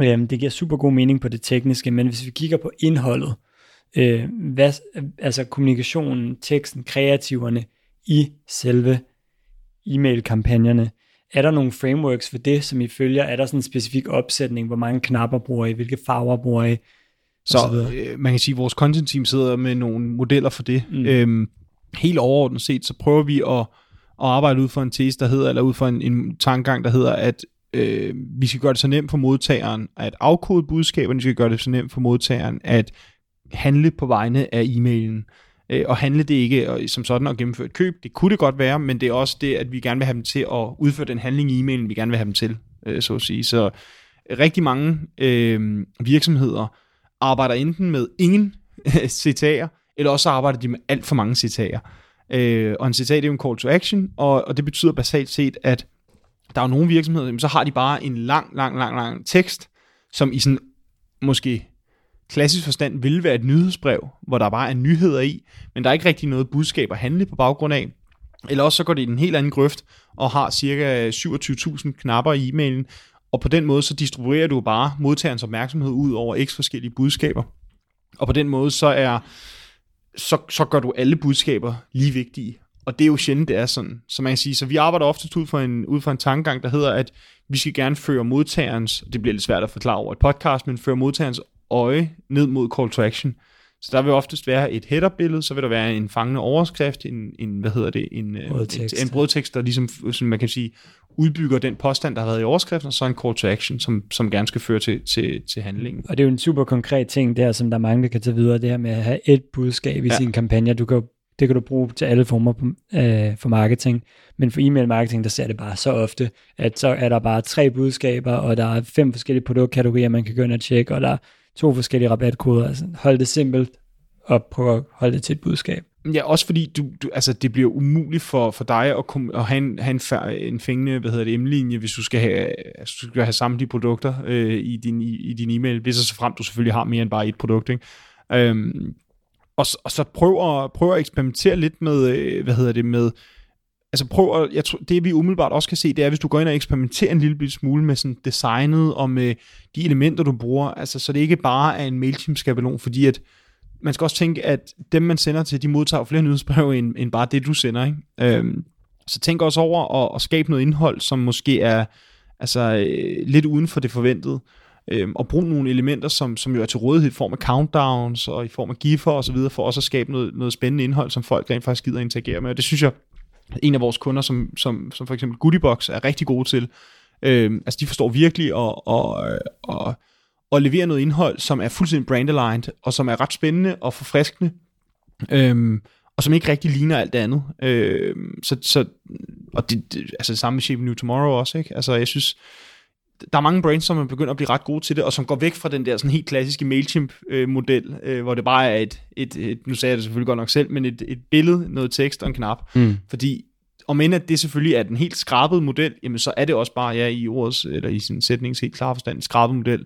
øhm, det giver super god mening på det tekniske, men hvis vi kigger på indholdet, øh, hvad, altså kommunikationen, teksten, kreativerne i selve e-mail-kampagnerne, er der nogle frameworks for det, som I følger? Er der sådan en specifik opsætning, hvor mange knapper bruger I, hvilke farver bruger I? Så øh, man kan sige, at vores content team sidder med nogle modeller for det. Mm. Øhm, helt overordnet set, så prøver vi at, at arbejde ud for en tese, der hedder, eller ud for en, en tankegang, der hedder, at øh, vi skal gøre det så nemt for modtageren at afkode budskaberne, vi skal gøre det så nemt for modtageren at handle på vegne af e-mailen. Øh, og handle det ikke som sådan at gennemføre et køb, det kunne det godt være, men det er også det, at vi gerne vil have dem til at udføre den handling i e-mailen, vi gerne vil have dem til, øh, så at sige. Så øh, rigtig mange øh, virksomheder arbejder enten med ingen citater, eller også arbejder de med alt for mange citater. Øh, og en citat er jo en call to action, og, og det betyder basalt set, at der er jo nogle virksomheder, jamen, så har de bare en lang, lang, lang, lang tekst, som i sådan måske klassisk forstand vil være et nyhedsbrev, hvor der bare er nyheder i, men der er ikke rigtig noget budskab at handle på baggrund af. Eller også så går det i en helt anden grøft, og har cirka 27.000 knapper i e-mailen, og på den måde så distribuerer du bare modtagerens opmærksomhed ud over x forskellige budskaber. Og på den måde så er så, så gør du alle budskaber lige vigtige. Og det er jo sjældent, det er sådan. Så man kan sige, så vi arbejder ofte ud fra en, ud fra en tankegang, der hedder, at vi skal gerne føre modtagerens, det bliver lidt svært at forklare over et podcast, men føre modtagerens øje ned mod call to action. Så der vil oftest være et header-billede, så vil der være en fangende overskrift, en, en hvad hedder det, en, øh, Brødtekst. en, en brødtekst, der ligesom, som man kan sige, udbygger den påstand, der har været i overskriften, og så en call to action, som, som gerne skal føre til, til, til handlingen. Og det er jo en super konkret ting, det her, som der er mange, der kan tage videre, det her med at have et budskab i ja. Sin kampagne. Du kan, det kan du bruge til alle former øh, for marketing. Men for e-mail marketing, der ser det bare så ofte, at så er der bare tre budskaber, og der er fem forskellige produktkategorier, man kan gå ind og tjekke, og der er to forskellige rabatkoder. Altså, hold det simpelt, og prøv at holde det til et budskab. Ja, også fordi du, du, altså, det bliver umuligt for, for dig at, kom, at have, en, have en, fær- en fængende hvad hedder det, emnelinje, hvis du skal have, altså, du skal have samtlige produkter øh, i, din, i, i din e-mail, hvis så frem du selvfølgelig har mere end bare et produkt. Ikke? Øhm, og, og så prøv at, prøv at eksperimentere lidt med, øh, hvad hedder det, med, altså prøv at, jeg tror, det vi umiddelbart også kan se, det er, hvis du går ind og eksperimenterer en lille smule med sådan designet og med de elementer, du bruger, altså så det ikke bare er en MailChimp-skabelon, fordi at man skal også tænke, at dem, man sender til, de modtager flere nyhedsbreve, end, end bare det, du sender. Ikke? Øhm, så tænk også over at, at skabe noget indhold, som måske er altså, øh, lidt uden for det forventede. Øhm, og brug nogle elementer, som, som jo er til rådighed i form af countdowns og i form af giffer og så videre, for også at skabe noget, noget spændende indhold, som folk rent faktisk gider interagere med. Og det synes jeg, en af vores kunder, som, som, som for eksempel Goodiebox, er rigtig gode til. Øh, altså de forstår virkelig at, at, at, at levere noget indhold, som er fuldstændig brand-aligned, og som er ret spændende og forfriskende, øh, og som ikke rigtig ligner alt det andet. Øh, så, så, og det, det, altså det samme med Shape New Tomorrow også, ikke? Altså jeg synes, der er mange brands, som er begyndt at blive ret gode til det, og som går væk fra den der sådan helt klassiske MailChimp-model, øh, hvor det bare er et, et, et, nu sagde jeg det selvfølgelig godt nok selv, men et, et billede, noget tekst og en knap. Mm. Fordi om end at det selvfølgelig er den helt skrabede model, jamen så er det også bare, ja, i ordets, eller i sin sætnings helt klare forstand, en skrabet model.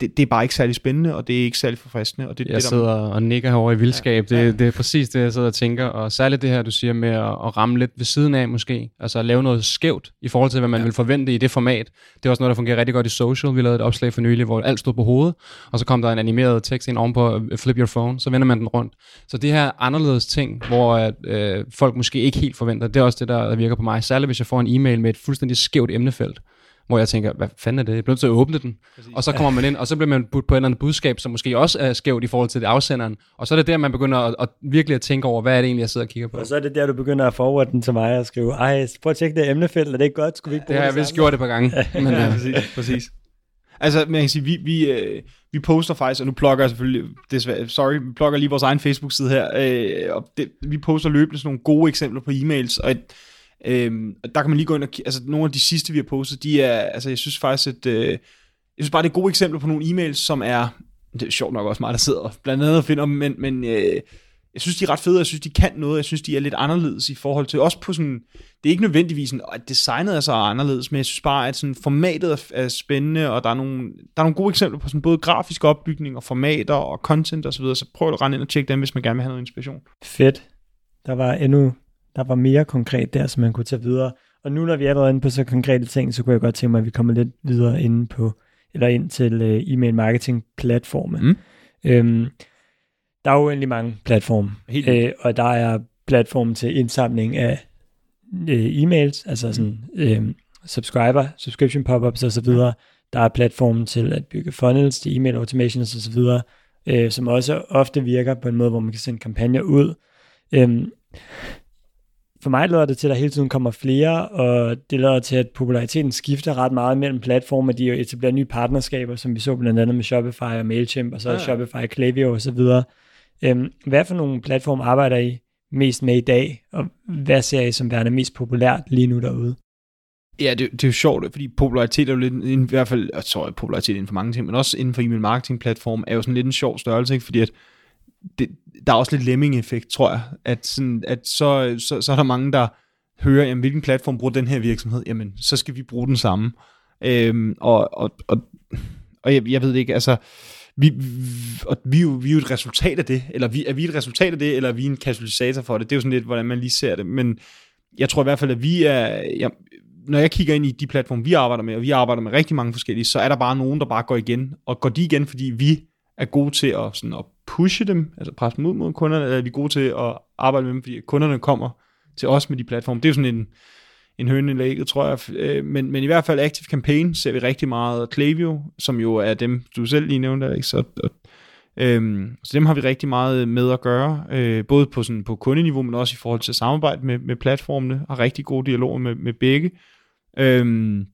Det, det, det, det er bare ikke særlig spændende, og det er ikke særlig forfriskende. Og det, Jeg det, der, sidder og nikker herovre i vildskab. Ja, Det, ja. det er præcis det, jeg sidder og tænker. Og særligt det her, du siger med at, at ramme lidt ved siden af måske. Altså at lave noget skævt i forhold til, hvad man ja. vil forvente i det format. Det er også noget, der fungerer rigtig godt i social. Vi lavede et opslag for nylig, hvor alt stod på hovedet. Og så kom der en animeret tekst ind ovenpå øh, Flip Your Phone. Så vender man den rundt. Så det her anderledes ting, hvor at, øh, folk måske ikke helt forventer, det er også det, der virker på mig. Særligt hvis jeg får en e-mail med et fuldstændig skævt emnefelt hvor jeg tænker, hvad fanden er det? Jeg bliver nødt til at åbne den. Præcis. Og så kommer man ind, og så bliver man budt på et eller andet budskab, som måske også er skævt i forhold til det afsenderen. Og så er det der, man begynder at, at virkelig at tænke over, hvad er det egentlig, jeg sidder og kigger på. Og så er det der, du begynder at forward den til mig og skrive, ej, prøv at tjekke det emnefelt, er det ikke godt? Skulle vi ikke Det bruge har jeg vist gjort et par gange. Men, ja, øh, præcis, præcis. Altså, man kan sige, vi, vi, øh, vi poster faktisk, og nu plukker jeg selvfølgelig, desværre, sorry, vi plukker lige vores egen Facebook-side her, øh, og det, vi poster løbende sådan nogle gode eksempler på e-mails, og et, øh, og der kan man lige gå ind og, altså nogle af de sidste, vi har postet, de er, altså jeg synes faktisk, at, øh, jeg synes bare, det er gode eksempler på nogle e-mails, som er, det er sjovt nok også mig, der sidder blandt andet og finder dem, men, men øh, jeg jeg synes, de er ret fede, jeg synes, de kan noget, jeg synes, de er lidt anderledes i forhold til, også på sådan, det er ikke nødvendigvis, sådan, at designet er så anderledes, men jeg synes bare, at sådan, formatet er, er spændende, og der er, nogle, der er nogle gode eksempler på sådan, både grafisk opbygning, og formater, og content osv., så, videre, så prøv at rende ind og tjekke dem, hvis man gerne vil have noget inspiration. Fedt. Der var endnu, der var mere konkret der, som man kunne tage videre. Og nu når vi er allerede inde på så konkrete ting, så kunne jeg godt tænke mig, at vi kommer lidt videre ind på, eller ind til uh, e-mail marketing platforme. Mm. Øhm, der er jo egentlig mange platforme, Helt øh, og der er platform til indsamling af øh, e-mails, altså sådan øh, subscriber, subscription pop-ups osv. Der er platformen til at bygge funnels til e-mail automations osv., øh, som også ofte virker på en måde, hvor man kan sende kampagner ud. Øhm, for mig lader det til, at der hele tiden kommer flere, og det lader til, at populariteten skifter ret meget mellem platformer. De etablerer nye partnerskaber, som vi så blandt andet med Shopify og Mailchimp, og så Ja. Shopify, Klaviyo og så videre. Øhm, hvad for nogle platforme arbejder I mest med i dag, og hvad ser I som værende mest populært lige nu derude? Ja, det, det er jo sjovt, fordi popularitet er jo lidt, i hvert fald, jeg tror, popularitet inden for mange ting, men også inden for e-mail marketing platform, er jo sådan lidt en sjov størrelse, ikke? fordi at det, der er også lidt lemming-effekt, tror jeg, at, sådan, at så, så, så er der mange, der hører, jamen, hvilken platform bruger den her virksomhed, jamen, så skal vi bruge den samme. Øhm, og, og, og, og jeg, jeg ved ikke, altså, vi, vi- og vi, er jo, vi er jo et resultat af det, eller vi, er vi et resultat af det, eller er vi en katalysator for det? Det er jo sådan lidt, hvordan man lige ser det, men jeg tror i hvert fald, at vi er, jeg, når jeg kigger ind i de platforme, vi arbejder med, og vi arbejder med rigtig mange forskellige, så er der bare nogen, der bare går igen, og går de igen, fordi vi er gode til at, sådan, at pushe dem, altså presse dem ud mod kunderne, eller er vi gode til at arbejde med dem, fordi kunderne kommer til os med de platforme. Det er jo sådan en, en høne i lægget, tror jeg. Øh, men, men i hvert fald Active Campaign ser vi rigtig meget. Klaviyo, som jo er dem, du selv lige nævnte, ikke? Så, og, øhm, så dem har vi rigtig meget med at gøre, øh, både på, sådan, på kundeniveau, men også i forhold til samarbejde med, med platformene, har rigtig gode dialoger med, med begge. Øhm,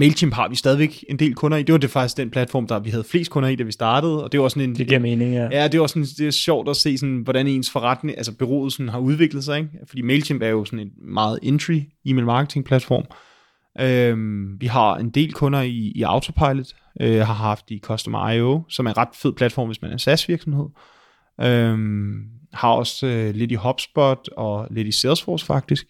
MailChimp har vi stadigvæk en del kunder i. Det var det faktisk den platform, der vi havde flest kunder i, da vi startede, og det var sådan en, Det giver mening, ja. Ja, det er også sådan, det er sjovt at se, sådan, hvordan ens forretning, altså bureauet sådan, har udviklet sig. Ikke? Fordi MailChimp er jo sådan en meget entry e-mail marketing platform. Øhm, vi har en del kunder i, i Autopilot, øh, har haft i Customer.io, som er en ret fed platform, hvis man er en SaaS virksomhed. Øhm, har også øh, lidt i HubSpot og lidt i Salesforce faktisk.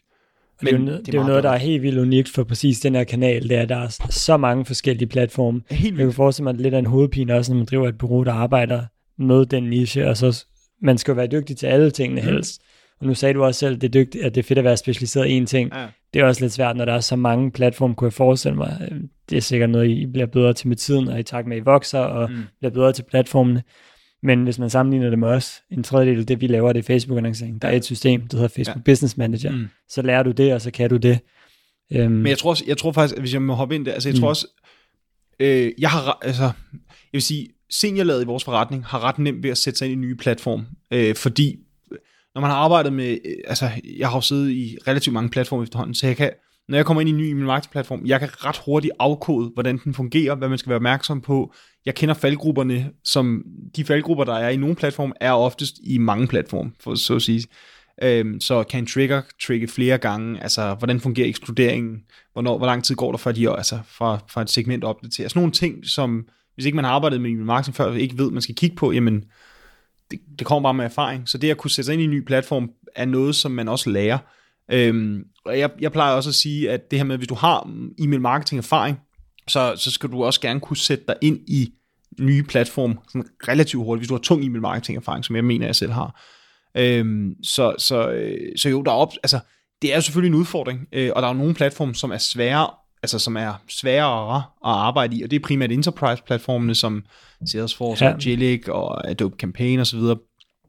Men det er jo, noget- det er jo noget, der er helt vildt unikt for præcis den her kanal, det er, at der er så mange forskellige platforme. Helt Jeg kan forestille mig, at det er lidt af en hovedpine også, når man driver et bureau, der arbejder med den niche, og så man skal jo være dygtig til alle tingene Mm. helst. Og nu sagde du også selv, at det er, dygtigt, at det er fedt at være specialiseret i en ting. Ja. Det er også lidt svært, når der er så mange platforme, kunne jeg forestille mig. Det er sikkert noget, I bliver bedre til med tiden, og i takt med, at I vokser, og Mm. bliver bedre til platformene. Men hvis man sammenligner det med os, en tredjedel af det, vi laver, det er Facebook-annoncering. Der er et system, der hedder Facebook Business Manager. Mm. Så lærer du det, og så kan du det. Øhm, Men jeg tror, også, jeg tror faktisk, at hvis jeg må hoppe ind der, altså jeg Mm. tror også, øh, jeg har, altså, jeg vil sige, seniorlaget i vores forretning har ret nemt ved at sætte sig ind i nye platform, øh, fordi når man har arbejdet med, øh, altså jeg har jo siddet i relativt mange platforme efterhånden, så jeg kan, når jeg kommer ind i en ny email marketing platform, jeg kan ret hurtigt afkode, hvordan den fungerer, hvad man skal være opmærksom på. Jeg kender faldgrupperne, som de faldgrupper, der er i nogle platform, er oftest i mange platforme, for så at sige. Øhm, så kan en trigger trigge flere gange, altså hvordan fungerer ekskluderingen, hvornår, hvor lang tid går der før de, altså fra, fra et segment opdaterer. Sådan nogle ting, som hvis ikke man har arbejdet med email marketing før, og ikke ved, man skal kigge på, jamen det, det kommer bare med erfaring. Så det at kunne sætte sig ind i en ny platform, er noget, som man også lærer. Øhm, og jeg, jeg plejer også at sige, at det her med, hvis du har e-mail marketing erfaring, så, så skal du også gerne kunne sætte dig ind i nye platform sådan relativt hurtigt, hvis du har tung e-mail marketing erfaring, som jeg mener, jeg selv har. Øhm, så, så, øh, så jo, der er op, altså, det er jo selvfølgelig en udfordring, øh, og der er jo nogle platforme, som er svære, altså som er sværere at arbejde i, og det er primært enterprise-platformene, som Salesforce Ja. og Jillik og Adobe Campaign osv.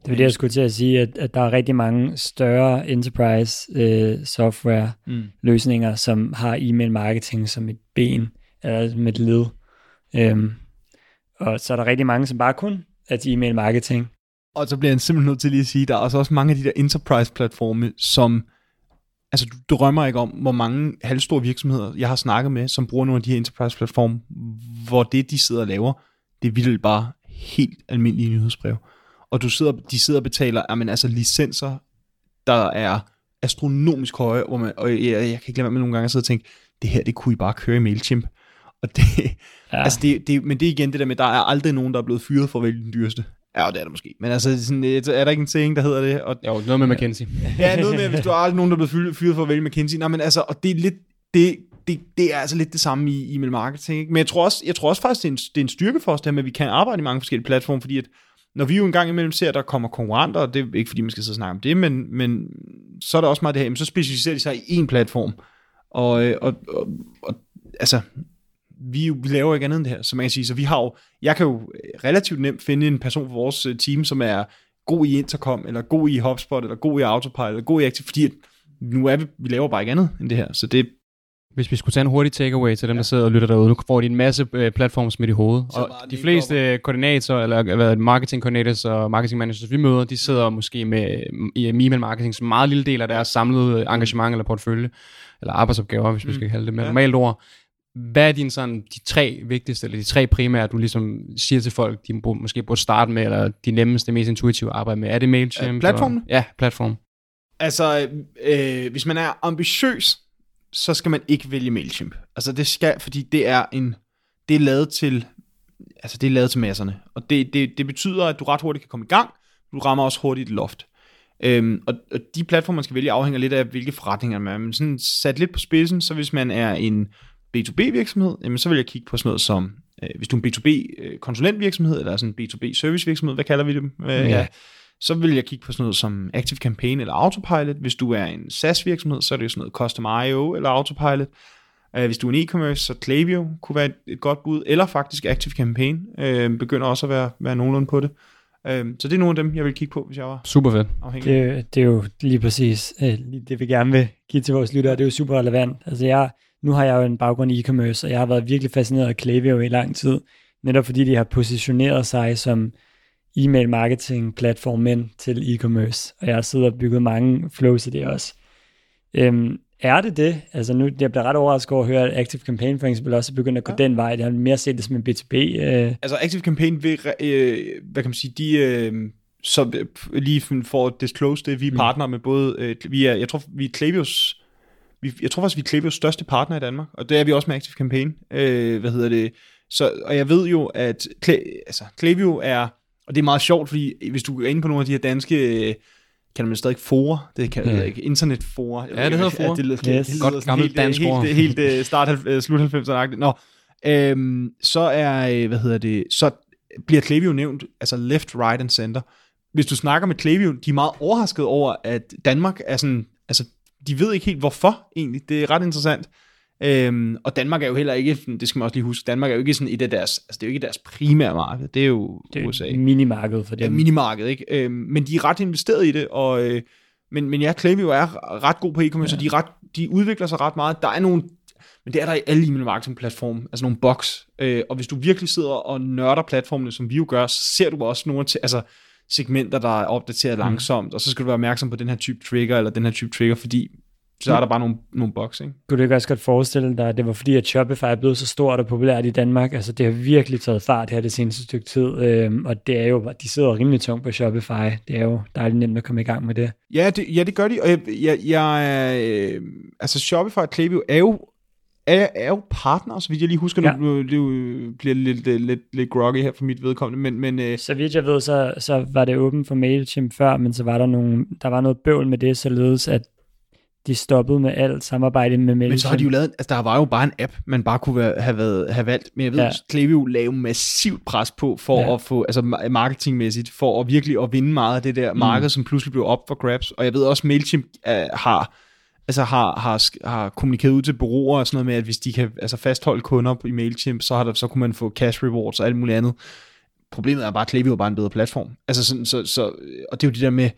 Det var det, jeg skulle til at sige, at, at der er rigtig mange større enterprise øh, software Mm. løsninger, som har e-mail marketing som et ben, eller som et led. Øhm, og så er der rigtig mange, som bare kun er til e-mail marketing. Og så bliver jeg simpelthen nødt til lige at sige, der er også også mange af de der enterprise-platforme, som, altså du drømmer ikke om, hvor mange halvstore virksomheder, jeg har snakket med, som bruger nogle af de her enterprise-platforme, hvor det, de sidder og laver, det er vildt bare helt almindelige nyhedsbrev. Og du sidder, de sidder og betaler, jamen, altså licenser, der er astronomisk høje, hvor man, og jeg, jeg kan ikke lade være med nogle gange at sidde og tænke, det her, det kunne I bare køre i MailChimp. Og det, Ja. Altså det, det, men det er igen det der med, der er aldrig nogen, der er blevet fyret for at vælge den dyreste. Ja, det er der måske. Men altså, sådan, er der ikke en saying, der hedder det? Og, Jo, noget med McKinsey. ja, noget med, hvis du har aldrig nogen, der er blevet fyret for at vælge McKinsey. Nej, men altså, og det er lidt, det, det, det er altså lidt det samme i e-mail marketing. Ikke? Men jeg tror, også, jeg tror også faktisk, det er, en, det er en styrke for os, det her med, at vi kan arbejde i mange forskellige platforme, fordi at når vi jo engang imellem ser, at der kommer konkurrenter, og det er ikke fordi, man skal sidde og snakke om det, men, men så er der også meget det her, så specialiserer de sig i én platform. Og, øh, og, og, og altså, vi, vi laver ikke andet end det her, så man kan sige, så vi har jo, jeg kan jo relativt nemt finde en person fra vores øh, team, som er god i Intercom, eller god i HubSpot, eller god i Autopilot, eller god i Active, fordi at nu er vi, vi laver bare ikke andet end det her, så det, hvis vi skulle tage en hurtig takeaway til dem, der sidder og lytter derude, nu får de en masse øh, platforme smidt i hovedet. Så Og de fleste koordinatorer, eller hvad, marketing coordinators og marketing managers, vi møder, de sidder måske med i e-mail marketing som en meget lille del af deres samlede engagement eller portefølje, eller arbejdsopgaver, hvis vi Mm. skal kalde det med Ja. normalt ord. Hvad er dine sådan, de tre vigtigste, eller de tre primære, du ligesom siger til folk, de må, måske burde starte med, eller de nemmeste, mest intuitive at arbejde med? Er det MailChimp? Platformene? Og, ja, platform. Altså, øh, hvis man er ambitiøs, så skal man ikke vælge MailChimp. Altså det skal, fordi det er en, det er lavet til, altså det er lavet til masserne. Og det, det, det betyder, at du ret hurtigt kan komme i gang. Du rammer også hurtigt et loft. Øhm, og, og de platforme, man skal vælge, afhænger lidt af, hvilke forretninger man er. Men sådan sat lidt på spidsen, så hvis man er en B2B-virksomhed, jamen så vil jeg kigge på sådan noget som, øh, hvis du er en B2B-konsulentvirksomhed, eller sådan en B2B-servicevirksomhed, hvad kalder vi dem? Øh, ja så vil jeg kigge på sådan noget som Active Campaign eller Autopilot. Hvis du er en SaaS-virksomhed, så er det jo sådan noget Custom IO eller Autopilot. Uh, hvis du er en e-commerce, så Klaviyo kunne være et, et godt bud, eller faktisk Active Campaign uh, begynder også at være, være nogenlunde på det. Uh, så det er nogle af dem, jeg vil kigge på, hvis jeg var Super fedt. afhængig. Det, er jo- det er jo lige præcis øh, lige det, vi gerne vil give til vores lyttere. Det er jo super relevant. Altså jeg, nu har jeg jo en baggrund i e-commerce, og jeg har været virkelig fascineret af Klaviyo i lang tid, netop fordi de har positioneret sig som e-mail marketing platformen til e-commerce, og jeg har siddet og bygget mange flows i det også. Øhm, er det det? Altså nu, jeg bliver ret overrasket over at høre, at Active Campaign for eksempel også er begyndt at gå Ja. den vej. Det har mere set det som en B2B. Øh, Altså Active Campaign vil, øh, hvad kan man sige, de, øh, så lige for at disclose det, vi er Mm. partner med både, øh, vi er, jeg tror, vi er Klavius, vi, jeg tror faktisk, vi er Klavius største partner i Danmark, og det er vi også med Active Campaign, øh, hvad hedder det, så, og jeg ved jo, at Kla- altså, Klaviyo er, og det er meget sjovt, fordi hvis du er inde på nogle af de her danske, øh, kan man stadig fora, det kan jeg Mm. ved ikke, internetfora. Jeg Ja, det hedder fora. det, lyder- Yes. det Godt gammelt helt, øh, dansk ord. helt, helt, helt start, øh, slut 90'erne. Nå, øhm, så er, øh, hvad hedder det, så bliver Klaviyo nævnt, altså left, right and center. Hvis du snakker med Klaviyo, de er meget overrasket over, at Danmark er sådan, altså, de ved ikke helt hvorfor egentlig. Det er ret interessant. Øhm, og Danmark er jo heller ikke, det skal man også lige huske, Danmark er jo ikke sådan et af deres, altså det er jo ikke deres primære marked, det er jo det er USA. et minimarked for Ja, dem. minimarked, ikke? Øhm, men de er ret investeret i det, og, øh, men, men ja, Klaviyo er ret god på e-commerce, ja. de, er ret, de udvikler sig ret meget. Der er nogle, men det er der i alle e-mail marketing platforme, altså nogle boks. Øh, og hvis du virkelig sidder og nørder platformene, som vi jo gør, så ser du også nogle til, altså segmenter, der er opdateret Mm. langsomt, og så skal du være opmærksom på den her type trigger, eller den her type trigger, fordi så er der bare nogle, nogle boks, ikke? Kunne du ikke også godt forestille dig, at det var fordi, at Shopify er blevet så stort og populært i Danmark? Altså, det har virkelig taget fart her det seneste stykke tid, øhm, og det er jo, de sidder rimelig tungt på Shopify. Det er jo dejligt nemt at komme i gang med det. Ja, det, ja, det gør de, og jeg, jeg, jeg øh, altså Shopify og Klaviyo er jo, er, er jo partner, så vidt jeg lige husker, Ja. ja. nu, det jo bliver lidt, lidt, lidt, lidt groggy her for mit vedkommende, men, men øh, Så vidt jeg ved, så, så var det åbent for MailChimp før, men så var der, nogle, der var noget bøvl med det, således at de stoppede med alt samarbejde med MailChimp. men så har de jo lavet, altså der var jo bare en app, man bare kunne være, have, været, have valgt, men jeg ved, Ja. Klaviyo lagde massivt pres på, for Ja. at få, altså ma- marketingmæssigt, for at virkelig at vinde meget af det der Mm. marked, som pludselig blev op for grabs, og jeg ved også, MailChimp øh, har, altså har, har, har kommunikeret ud til bureauer og sådan noget med, at hvis de kan altså fastholde kunder på- i MailChimp, så, har der, så kunne man få cash rewards og alt muligt andet. Problemet er bare, at Klaviyo er bare en bedre platform. Altså sådan, så, så, og det er jo det der med,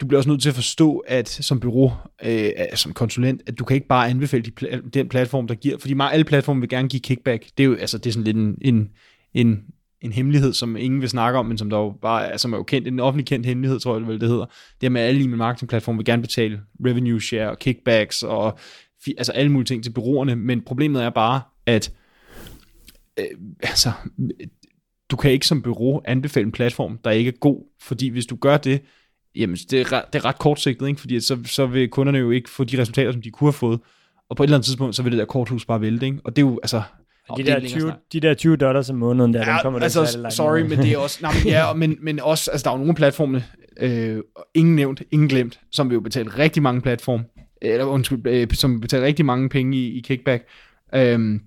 du bliver også nødt til at forstå, at som bureau, øh, som konsulent, at du kan ikke bare anbefale de, pl- den platform, der giver, fordi meget alle platforme vil gerne give kickback. Det er jo altså, det er sådan lidt en, en, en, en hemmelighed, som ingen vil snakke om, men som der jo bare er, som er jo kendt, en offentlig kendt hemmelighed, tror jeg vel, det hedder. Det er med alle e-mail marketing platforme vil gerne betale revenue share og kickbacks og fi- altså alle mulige ting til bureauerne, men problemet er bare, at øh, altså, du kan ikke som bureau anbefale en platform, der ikke er god, fordi hvis du gør det, jamen det er, ret- det er ret kortsigtet, ikke? fordi at så, så vil kunderne jo ikke få de resultater, som de kunne have fået, og på et eller andet tidspunkt, så vil det der korthus bare vælte, ikke? og det er jo, altså, De det er der, længere 20, snak. de der 20 dollars om måneden, der, ja, dem kommer altså, ikke sorry, med. men det er også, nej, men, ja, men, men også, altså der er jo nogle platforme, øh, ingen nævnt, ingen glemt, som vil jo betale rigtig mange platform, eller undskyld, øh, som vil betale rigtig mange penge i, i kickback, øhm,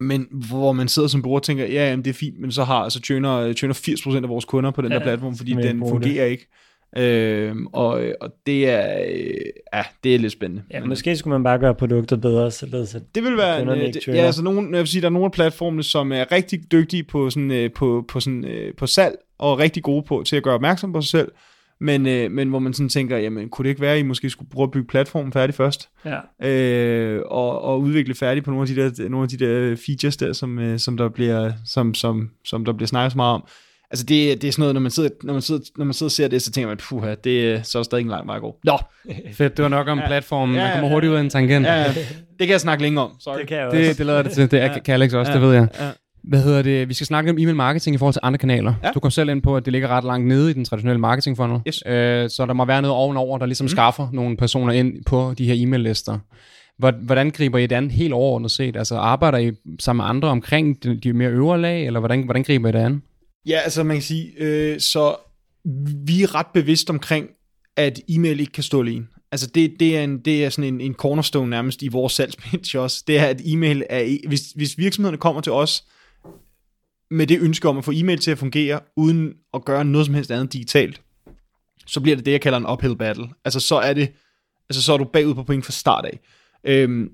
men hvor man sidder som bruger og tænker, ja, jamen, det er fint, men så har så tjener, tjener 80% af vores kunder på den Ja, der platform, fordi den fungerer ikke. Øhm, og, og det er, øh, ja, det er lidt spændende. Ja, måske skulle man bare gøre produktet bedre, således at det vil være en, øh, det, ja, altså nogen, jeg vil sige, der er nogle af platformene, som er rigtig dygtige på, sådan, øh, på, på, sådan, øh, på salg, og rigtig gode på til at gøre opmærksom på sig selv, men, øh, men hvor man sådan tænker, jamen kunne det ikke være, at I måske skulle prøve at bygge platformen færdig først, ja. øh, og, og udvikle færdig på nogle af de der, nogle af de der features der, som, øh, som, der bliver, som, som, som der bliver snakket så meget om. Altså det, det er sådan noget, når man sidder, når man sidder, når man sidder og ser det, så tænker man, puha, det så er der stadig en lang vej at gå. Nå, Fedt, det var nok om Ja. platformen. Ja, Man ja, kommer ja. hurtigt ud af en tangent. ja, det kan jeg snakke længere om, sorry. Det kan jeg også. Det, det lader det til. Det er, Ja. kan Alex også, Ja. det ved jeg. Ja. Hvad hedder det? Vi skal snakke om e-mail marketing i forhold til andre kanaler. Ja. Du kom selv ind på, at det ligger ret langt nede i den traditionelle marketing funnel. Yes. Øh, så der må være noget ovenover, der ligesom mm. skaffer nogle personer ind på de her e-mail-lister. Hvor- Hvordan griber I det an helt overordnet set? Altså arbejder I sammen med andre omkring de, de mere øvre lag, eller hvordan, hvordan griber I det an? Ja, altså man kan sige, øh, så vi er ret bevidst omkring, at e-mail ikke kan stå alene. Altså det, det, er, en, det er sådan en, en cornerstone nærmest i vores salgspitch også. Det er, at e-mail er, e- hvis, hvis virksomhederne kommer til os med det ønske om at få e-mail til at fungere, uden at gøre noget som helst andet digitalt, så bliver det det, jeg kalder en uphill battle. Altså så er det, altså så er du bagud på point fra start af. Øhm,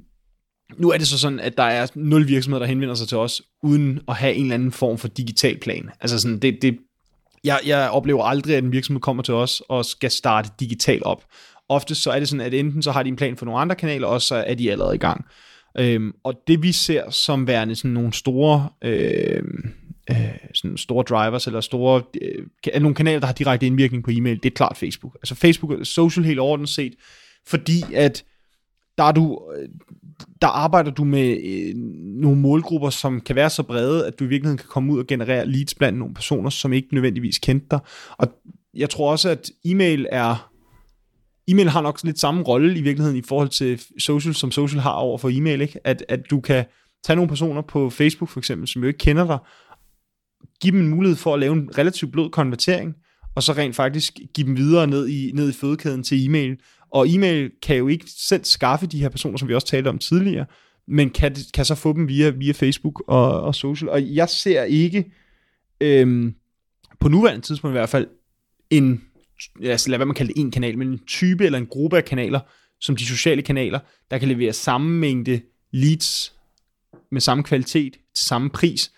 nu er det så sådan, at der er nul virksomheder, der henvender sig til os, uden at have en eller anden form for digital plan. Altså sådan, det, det, jeg, jeg oplever aldrig, at en virksomhed kommer til os og skal starte digitalt op. Ofte så er det sådan, at enten så har de en plan for nogle andre kanaler, og så er de allerede i gang. Øhm, og det vi ser som værende sådan nogle store, øh, øh, sådan store drivers, eller store, øh, nogle kanaler, der har direkte indvirkning på e-mail, det er klart Facebook. Altså Facebook er social helt ordentligt set, fordi at der er du, øh, der arbejder du med øh, nogle målgrupper, som kan være så brede, at du i virkeligheden kan komme ud og generere leads blandt nogle personer, som ikke nødvendigvis kendte dig. Og jeg tror også, at e-mail er e-mail har nok lidt samme rolle i virkeligheden i forhold til social, som social har over for e-mail, ikke? At, at du kan tage nogle personer på Facebook for eksempel, som jo ikke kender dig, give dem en mulighed for at lave en relativt blød konvertering, og så rent faktisk give dem videre ned i, ned i fødekæden til e-mail. Og e-mail kan jo ikke selv skaffe de her personer, som vi også talte om tidligere, men kan, kan så få dem via, via Facebook og, og social. Og jeg ser ikke, øhm, på nuværende tidspunkt i hvert fald, en, altså lad være man kalde det en kanal, men en type eller en gruppe af kanaler, som de sociale kanaler, der kan levere samme mængde leads med samme kvalitet, til samme pris,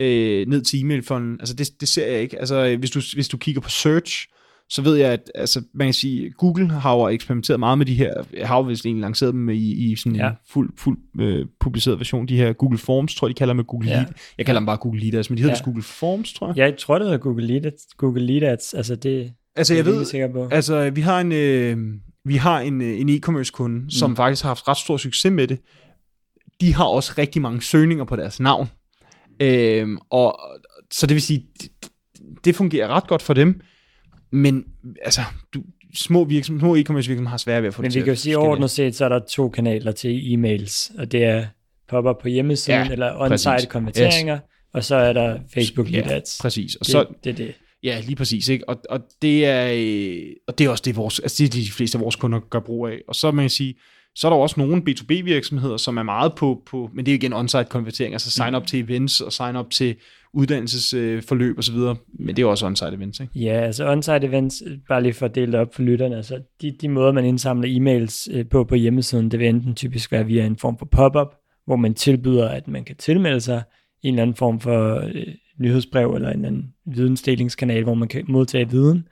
øh, ned til e-mail funnelen. Altså det, det ser jeg ikke. Altså hvis du, hvis du kigger på search, så ved jeg, at altså, man kan sige, Google har jo eksperimenteret meget med de her, jeg har jo vist egentlig lanceret dem i, i sådan Ja. en fuld, fuld øh, publiceret version, de her Google Forms, tror jeg, de kalder dem med Google Ja. Lead. Jeg kalder dem bare Google Leaders, men de hedder Ja. ja. Google Forms, tror jeg. Jeg tror, det hedder Google Lead, Google Lead Ads. Altså, det Altså det jeg ved, sikker på. Altså, vi har en, øh, vi har en, øh, en e-commerce kunde, som Mm. faktisk har haft ret stor succes med det. De har også rigtig mange søgninger på deres navn. Øhm, og så det vil sige, det, det fungerer ret godt for dem. Men altså, du, små virksomheder, små e-commerce virksomheder har svært ved at få Men det vi til kan jo sige, overordnet set, så er der to kanaler til e-mails, og det er pop-up på hjemmesiden, Ja, eller on-site konverteringer, og så er der Facebook Lead Ja, Ads. præcis. Og Det, så, det er det. Ja, lige præcis. Ikke? Og, og, det er, øh, og det er også det, vores, altså det, de fleste af vores kunder gør brug af. Og så man kan sige, så er der også nogle B2B-virksomheder, som er meget på, på men det er igen on-site konvertering, altså sign up til events og sign up til uddannelsesforløb osv., men det er også on-site events. Ikke? Ja, altså on-site events, bare lige for at dele det op for lytterne, altså de, de måder, man indsamler e-mails øh, på på hjemmesiden, det vil enten typisk være via en form for pop-up, hvor man tilbyder, at man kan tilmelde sig i en eller anden form for øh, nyhedsbrev eller en eller anden vidensdelingskanal, hvor man kan modtage viden.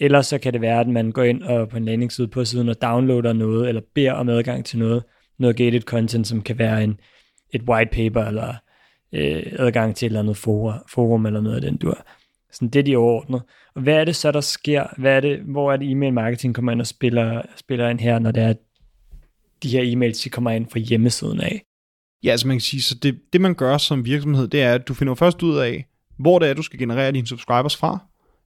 Eller så kan det være, at man går ind og på en landingsside på siden og downloader noget, eller beder om adgang til noget, noget gated content, som kan være en, et white paper, eller øh, adgang til et eller andet forum, forum eller noget af den dur. Sådan det er de overordnet. Og hvad er det så, der sker? Hvad er det, hvor er det e-mail marketing kommer ind og spiller, spiller ind her, når det er, de her e-mails de kommer ind fra hjemmesiden af? Ja, altså man kan sige, så det, det man gør som virksomhed, det er, at du finder først ud af, hvor det er, du skal generere dine subscribers fra,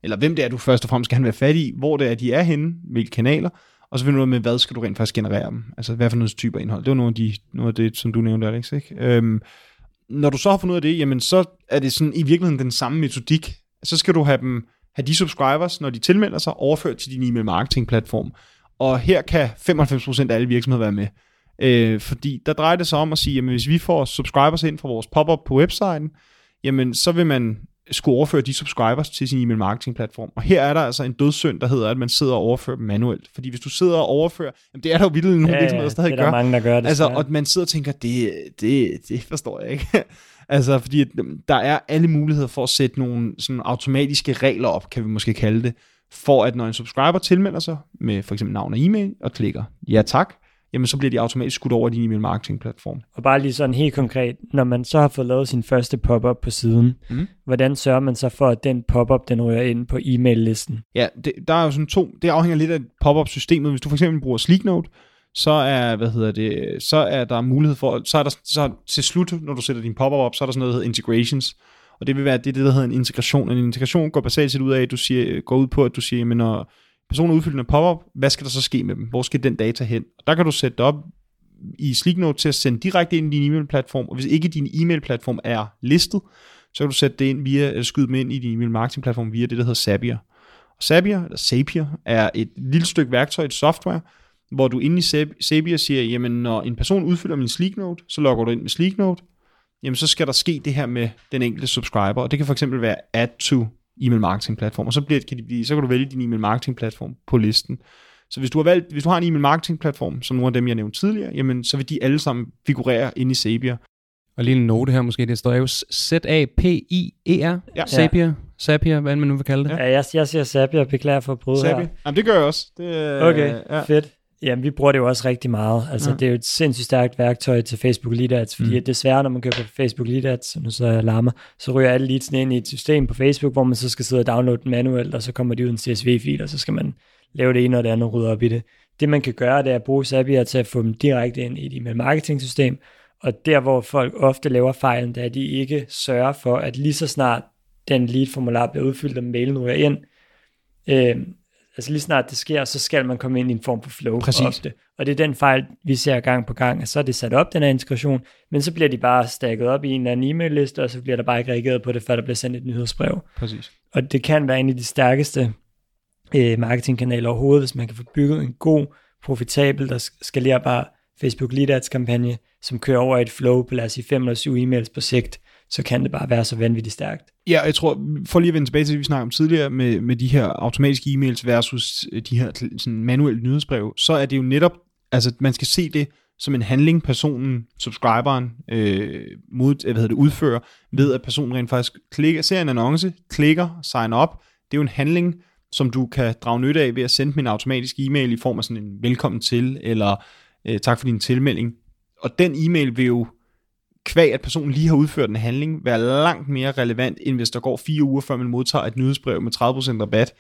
eller hvem det er, du først og fremmest skal være fat i, hvor det er, de er henne, hvilke kanaler, og så finder du ud af med, hvad skal du rent faktisk generere dem, altså hvad for noget typer indhold. Det var nogle af, de, nogle af det, som du nævnte, Alex, ikke? Øhm, når du så har fundet ud af det, jamen så er det sådan i virkeligheden den samme metodik. Så skal du have dem have de subscribers, når de tilmelder sig, overført til din e-mail marketing platform. Og her kan 95% af alle virksomheder være med. Øh, fordi der drejer det sig om at sige, jamen hvis vi får subscribers ind fra vores pop-up på websiden, jamen så vil man skulle overføre de subscribers til sin e-mail marketing platform. Og her er der altså en dødssynd, der hedder, at man sidder og overfører dem manuelt. Fordi hvis du sidder og overfører, jamen det er der jo vildt nogle ja, virksomheder, der stadig gør. det er der mange, der gør det. Altså, og man sidder og tænker, det, det, det forstår jeg ikke. altså, fordi der er alle muligheder for at sætte nogle sådan automatiske regler op, kan vi måske kalde det, for at når en subscriber tilmelder sig med for eksempel navn og e-mail og klikker ja tak, jamen så bliver de automatisk skudt over din e-mail marketing platform. Og bare lige sådan helt konkret, når man så har fået lavet sin første pop-up på siden, mm. hvordan sørger man så for, at den pop-up, den rører ind på e-mail-listen? Ja, det, der er jo sådan to, det afhænger lidt af pop-up systemet. Hvis du for eksempel bruger Sleeknote, så er, hvad hedder det, så er der mulighed for, så er der så til slut, når du sætter din pop-up op, så er der sådan noget, der hedder integrations, og det vil være det, det der hedder en integration. En integration går basalt set ud af, at du siger, går ud på, at du siger, men når personer udfyldende pop-up, hvad skal der så ske med dem? Hvor skal den data hen? Og der kan du sætte det op i Sleeknote til at sende direkte ind i din e-mail-platform, og hvis ikke din e-mail-platform er listet, så kan du sætte det ind via, eller skyde dem ind i din e-mail marketing-platform via det, der hedder Zapier. Og Zapier, eller Zapier, er et lille stykke værktøj, et software, hvor du inde i Zapier siger, jamen når en person udfylder min Sleeknote, så logger du ind med Sleeknote, jamen så skal der ske det her med den enkelte subscriber, og det kan for eksempel være add to e-mail marketing platform, og så, bliver, kan de blive, så kan du vælge din e-mail marketing platform på listen. Så hvis du har valgt, hvis du har en e-mail marketing platform, som nogle af dem, jeg nævnte tidligere, jamen så vil de alle sammen figurere inde i Zapier. Og lige en note her måske, det står jo Z-A-P-I-E-R, ja. Zapier, Zapier, hvad man nu vil kalde det. Ja, jeg, jeg siger Zapier, beklager for at bryde Zapier. her. Jamen det gør jeg også. Det, okay, ja. fedt. Jamen, vi bruger det jo også rigtig meget. Altså, ja. det er jo et sindssygt stærkt værktøj til Facebook Lead Ads, fordi mm. desværre, når man køber Facebook Lead Ads, nu så jeg larmer, så ryger alle leadsene ind i et system på Facebook, hvor man så skal sidde og downloade den manuelt, og så kommer de ud en CSV-fil, og så skal man lave det ene og det andet og rydde op i det. Det, man kan gøre, det er at bruge Zapier til at få dem direkte ind i et email marketing system, og der, hvor folk ofte laver fejlen, det er, at de ikke sørger for, at lige så snart den lead-formular bliver udfyldt, og mailen ryger ind, øh, altså lige snart det sker, så skal man komme ind i en form for flow Præcis. ofte. Og det er den fejl, vi ser gang på gang, at så er det sat op, den her integration, men så bliver de bare stakket op i en eller anden e-mail-liste, og så bliver der bare ikke reageret på det, før der bliver sendt et nyhedsbrev. Præcis. Og det kan være en af de stærkeste øh, marketingkanaler overhovedet, hvis man kan få bygget en god, profitabel, der skalerbar Facebook Lead Ads kampagne, som kører over et flow på lad os sige 5 eller 7 e-mails på sigt, så kan det bare være så vanvittigt stærkt. Ja, jeg tror, for lige at vende tilbage til det, vi snakkede om tidligere, med, med de her automatiske e-mails versus øh, de her sådan manuelle nyhedsbrev, så er det jo netop, altså man skal se det som en handling, personen, subscriberen, øh, mod, øh, hvad hedder det, udfører, ved at personen rent faktisk klikker, ser en annonce, klikker, sign up. Det er jo en handling, som du kan drage nytte af ved at sende min automatiske e-mail i form af sådan en velkommen til, eller øh, tak for din tilmelding. Og den e-mail vil jo kvæg at personen lige har udført en handling, være langt mere relevant, end hvis der går fire uger, før man modtager et nyhedsbrev med 30% rabat.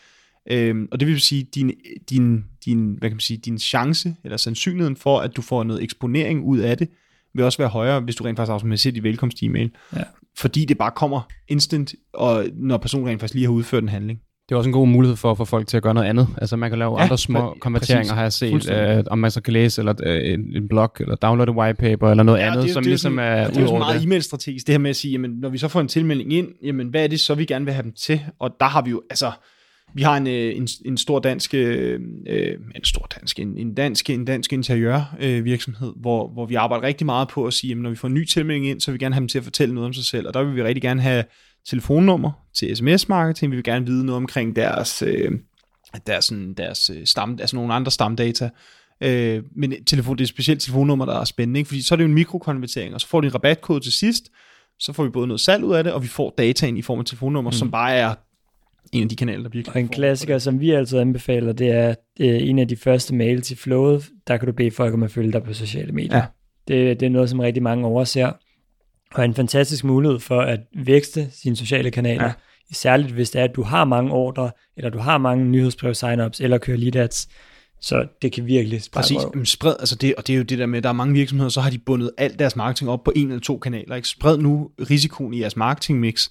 Øhm, og det vil sige, din, din, din, hvad kan man sige, din chance, eller sandsynligheden for, at du får noget eksponering ud af det, vil også være højere, hvis du rent faktisk automatiserer dit velkomst-e-mail. Ja. Fordi det bare kommer instant, og når personen rent faktisk lige har udført en handling. Det er også en god mulighed for at få folk til at gøre noget andet. Altså man kan lave ja, andre små konverteringer, har jeg set, øh, om man så kan læse eller øh, en, en blog, eller downloade et whitepaper, eller noget ja, andet, det, som det, ligesom sådan, er Det er jo meget e-mail-strategisk, det her med at sige, jamen, når vi så får en tilmelding ind, jamen, hvad er det så, vi gerne vil have dem til? Og der har vi jo, altså, vi har en, øh, en, en stor dansk, øh, en stor dansk, en, en dansk, en dansk interiør øh, virksomhed, hvor, hvor vi arbejder rigtig meget på at sige, jamen, når vi får en ny tilmelding ind, så vil vi gerne have dem til at fortælle noget om sig selv, og der vil vi rigtig gerne have telefonnummer til sms-marketing. Vi vil gerne vide noget omkring deres, øh, deres, sådan, deres øh, stam, altså nogle andre stamdata. Øh, men telefon, det er specielt telefonnummer, der er spændende, ikke? fordi så er det jo en mikrokonvertering, og så får de en rabatkode til sidst, så får vi både noget salg ud af det, og vi får dataen i form af telefonnummer, mm. som bare er en af de kanaler, der virkelig Og en klassiker, som vi altid anbefaler, det er øh, en af de første mails i flowet, der kan du bede folk om at følge dig på sociale medier. Ja. Det, det er noget, som rigtig mange overser og en fantastisk mulighed for at vækste sine sociale kanaler, ja. særligt hvis det er, at du har mange ordre, eller du har mange nyhedsbrev sign-ups, eller kører lead ads, så det kan virkelig sprede Præcis, Jamen, spred, altså det, og det er jo det der med, at der er mange virksomheder, så har de bundet alt deres marketing op på en eller to kanaler. Ikke? Spred nu risikoen i jeres marketing mix,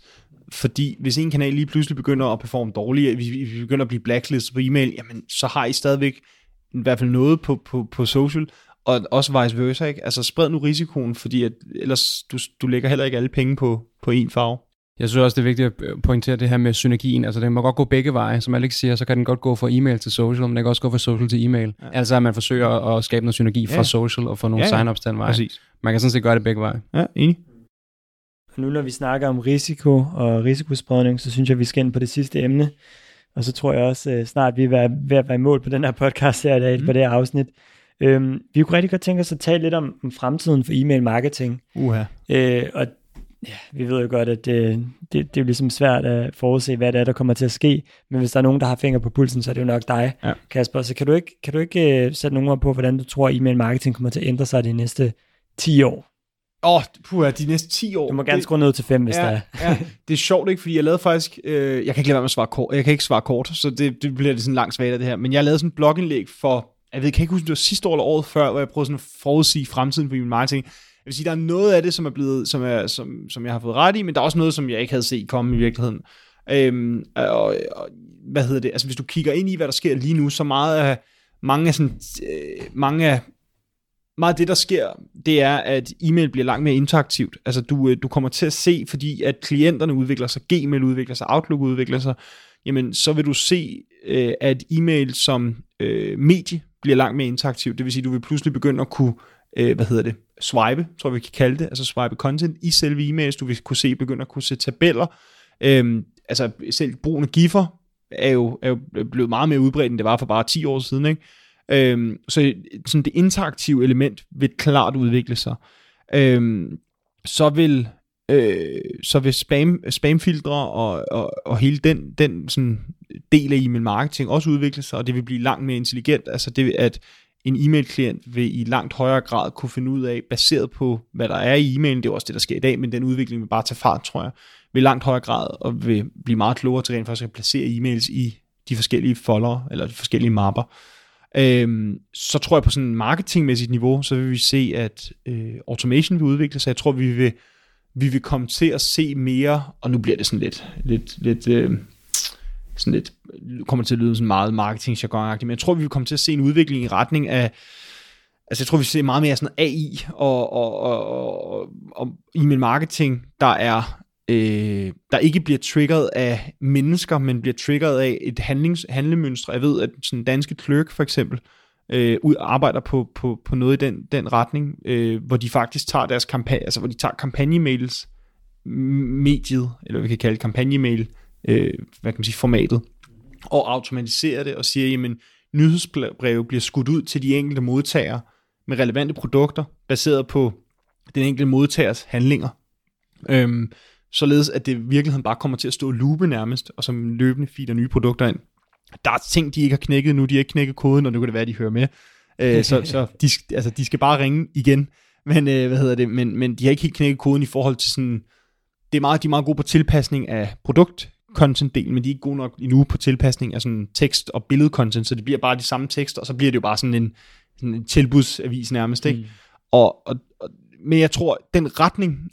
fordi hvis en kanal lige pludselig begynder at performe dårligt, vi, vi begynder at blive blacklistet på e-mail, jamen så har I stadigvæk i hvert fald noget på, på, på social, og også vice versa, ikke? Altså spred nu risikoen, fordi at, ellers du, du lægger heller ikke alle penge på, på én farve. Jeg synes også, det er vigtigt at pointere det her med synergien. Altså, det må godt gå begge veje. Som Alex siger, så kan den godt gå fra e-mail til social, men den kan også gå fra social til e-mail. Ja. Altså, at man forsøger at skabe noget synergi fra Ja. social og få nogle Ja, ja. sign-ups den vej. Præcis. Man kan sådan set gøre det begge veje. Ja, enig. Og nu når vi snakker om risiko og risikospredning, så synes jeg, vi skal ind på det sidste emne. Og så tror jeg også øh, snart, vi er ved at- ved at være i mål på den her podcast her i dag, mm. på det her afsnit. Øhm, vi kunne rigtig godt tænke os at tale lidt om, om fremtiden for e-mail marketing. Uha. Øh, og ja, vi ved jo godt, at øh, det, det er jo ligesom svært at forudse, hvad det er, der kommer til at ske. Men hvis der er nogen, der har fingre på pulsen, så er det jo nok dig, Ja. Kasper. Så kan du ikke, kan du ikke øh, sætte nogle ord på, hvordan du tror, at e-mail marketing kommer til at ændre sig de næste 10 år? Åh, oh, puha, de næste 10 år. Du må gerne det, skrue ned til 5, hvis der ja, er. ja, det er sjovt ikke, fordi jeg lavede faktisk, øh, jeg kan ikke lade være med at svare kort, jeg kan ikke svare kort, så det, det bliver lidt sådan langt svagt af det her, men jeg lavede sådan et blogindlæg for, jeg ved, kan ikke huske, om det var sidste år eller året før, hvor jeg prøvede sådan at forudsige fremtiden for min marketing. Jeg vil sige, der er noget af det, som er blevet, som, er, som, som jeg har fået ret i, men der er også noget, som jeg ikke havde set komme i virkeligheden. Øhm, og, og, hvad hedder det? Altså, hvis du kigger ind i, hvad der sker lige nu, så meget af, mange af sådan, øh, mange af meget af det, der sker, det er, at e-mail bliver langt mere interaktivt. Altså, du, øh, du kommer til at se, fordi at klienterne udvikler sig, Gmail udvikler sig, Outlook udvikler sig, jamen, så vil du se, øh, at e-mail som øh, medie bliver langt mere interaktiv. Det vil sige, du vil pludselig begynde at kunne, øh, hvad hedder det, swipe, tror jeg, vi kan kalde det, altså swipe content i selve e-mails. Du vil kunne se, begynde at kunne se tabeller. Øhm, altså, selv brugen af giffer er jo, er jo blevet meget mere udbredt, end det var for bare 10 år siden, ikke? Øhm, så sådan det interaktive element vil klart udvikle sig. Øhm, så vil øh, så hvis spam, spamfiltre og, og, og hele den, den sådan del af e-mail marketing også udvikle sig, og det vil blive langt mere intelligent. Altså det, at en e-mail-klient vil i langt højere grad kunne finde ud af, baseret på, hvad der er i e-mailen, det er også det, der sker i dag, men den udvikling vil bare tage fart, tror jeg, vil langt højere grad og vil blive meget klogere til rent faktisk at placere e-mails i de forskellige folder, eller de forskellige mapper. Øhm, så tror jeg på sådan en marketingmæssigt niveau, så vil vi se, at øh, automation vil udvikle sig. Jeg tror, vi vil, vi vil komme til at se mere, og nu bliver det sådan lidt, lidt, lidt øh, sådan lidt, kommer til at lyde sådan meget marketing men jeg tror, vi vil komme til at se en udvikling i retning af, altså jeg tror, vi ser meget mere sådan AI og, og, og, og, og e-mail marketing, der er øh, der ikke bliver triggeret af mennesker, men bliver triggeret af et handlings, handlemønstre. Jeg ved, at sådan danske clerk for eksempel, øh, Øh, ud arbejder på, på, på noget i den, den retning, øh, hvor de faktisk tager deres kampagne, altså hvor de tager kampagnemails mediet, eller vi kan kalde kampagnemail, øh, hvad kan man sige, formatet, og automatiserer det og siger, jamen, nyhedsbreve bliver skudt ud til de enkelte modtagere med relevante produkter, baseret på den enkelte modtagers handlinger. Øhm, således at det i virkeligheden bare kommer til at stå lupe nærmest, og som løbende feeder nye produkter ind. Der er ting, de ikke har knækket nu, de har ikke knækket koden, og nu kan det være, de hører med. Øh, så så de, altså, de skal bare ringe igen, men, øh, hvad hedder det, men, men de har ikke helt knækket koden i forhold til sådan, det er meget, de er meget gode på tilpasning af produkt, content-delen, men de er ikke gode nok endnu på tilpasning af sådan tekst- og billedcontent, så det bliver bare de samme tekster, og så bliver det jo bare sådan en, sådan en tilbudsavis nærmest, ikke? Mm. Og, og, og, men jeg tror, den retning,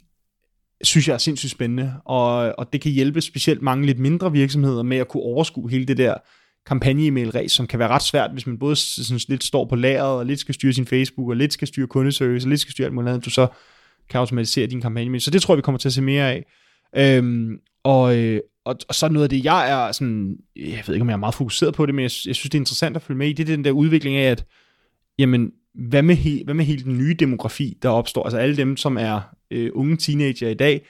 synes jeg er sindssygt spændende, og, og det kan hjælpe specielt mange lidt mindre virksomheder med at kunne overskue hele det der kampagne-e-mail-ræs, som kan være ret svært, hvis man både sådan lidt står på lageret, og lidt skal styre sin Facebook, og lidt skal styre kundeservice, og lidt skal styre alt muligt andet, du så kan automatisere din kampagne Så det tror jeg, vi kommer til at se mere af. Øhm, og, øh, og, og så noget af det, jeg er sådan, jeg ved ikke, om jeg er meget fokuseret på det, men jeg, jeg synes, det er interessant at følge med i, det er den der udvikling af, at jamen, hvad med, he, hvad med hele den nye demografi, der opstår? Altså alle dem, som er øh, unge teenager i dag,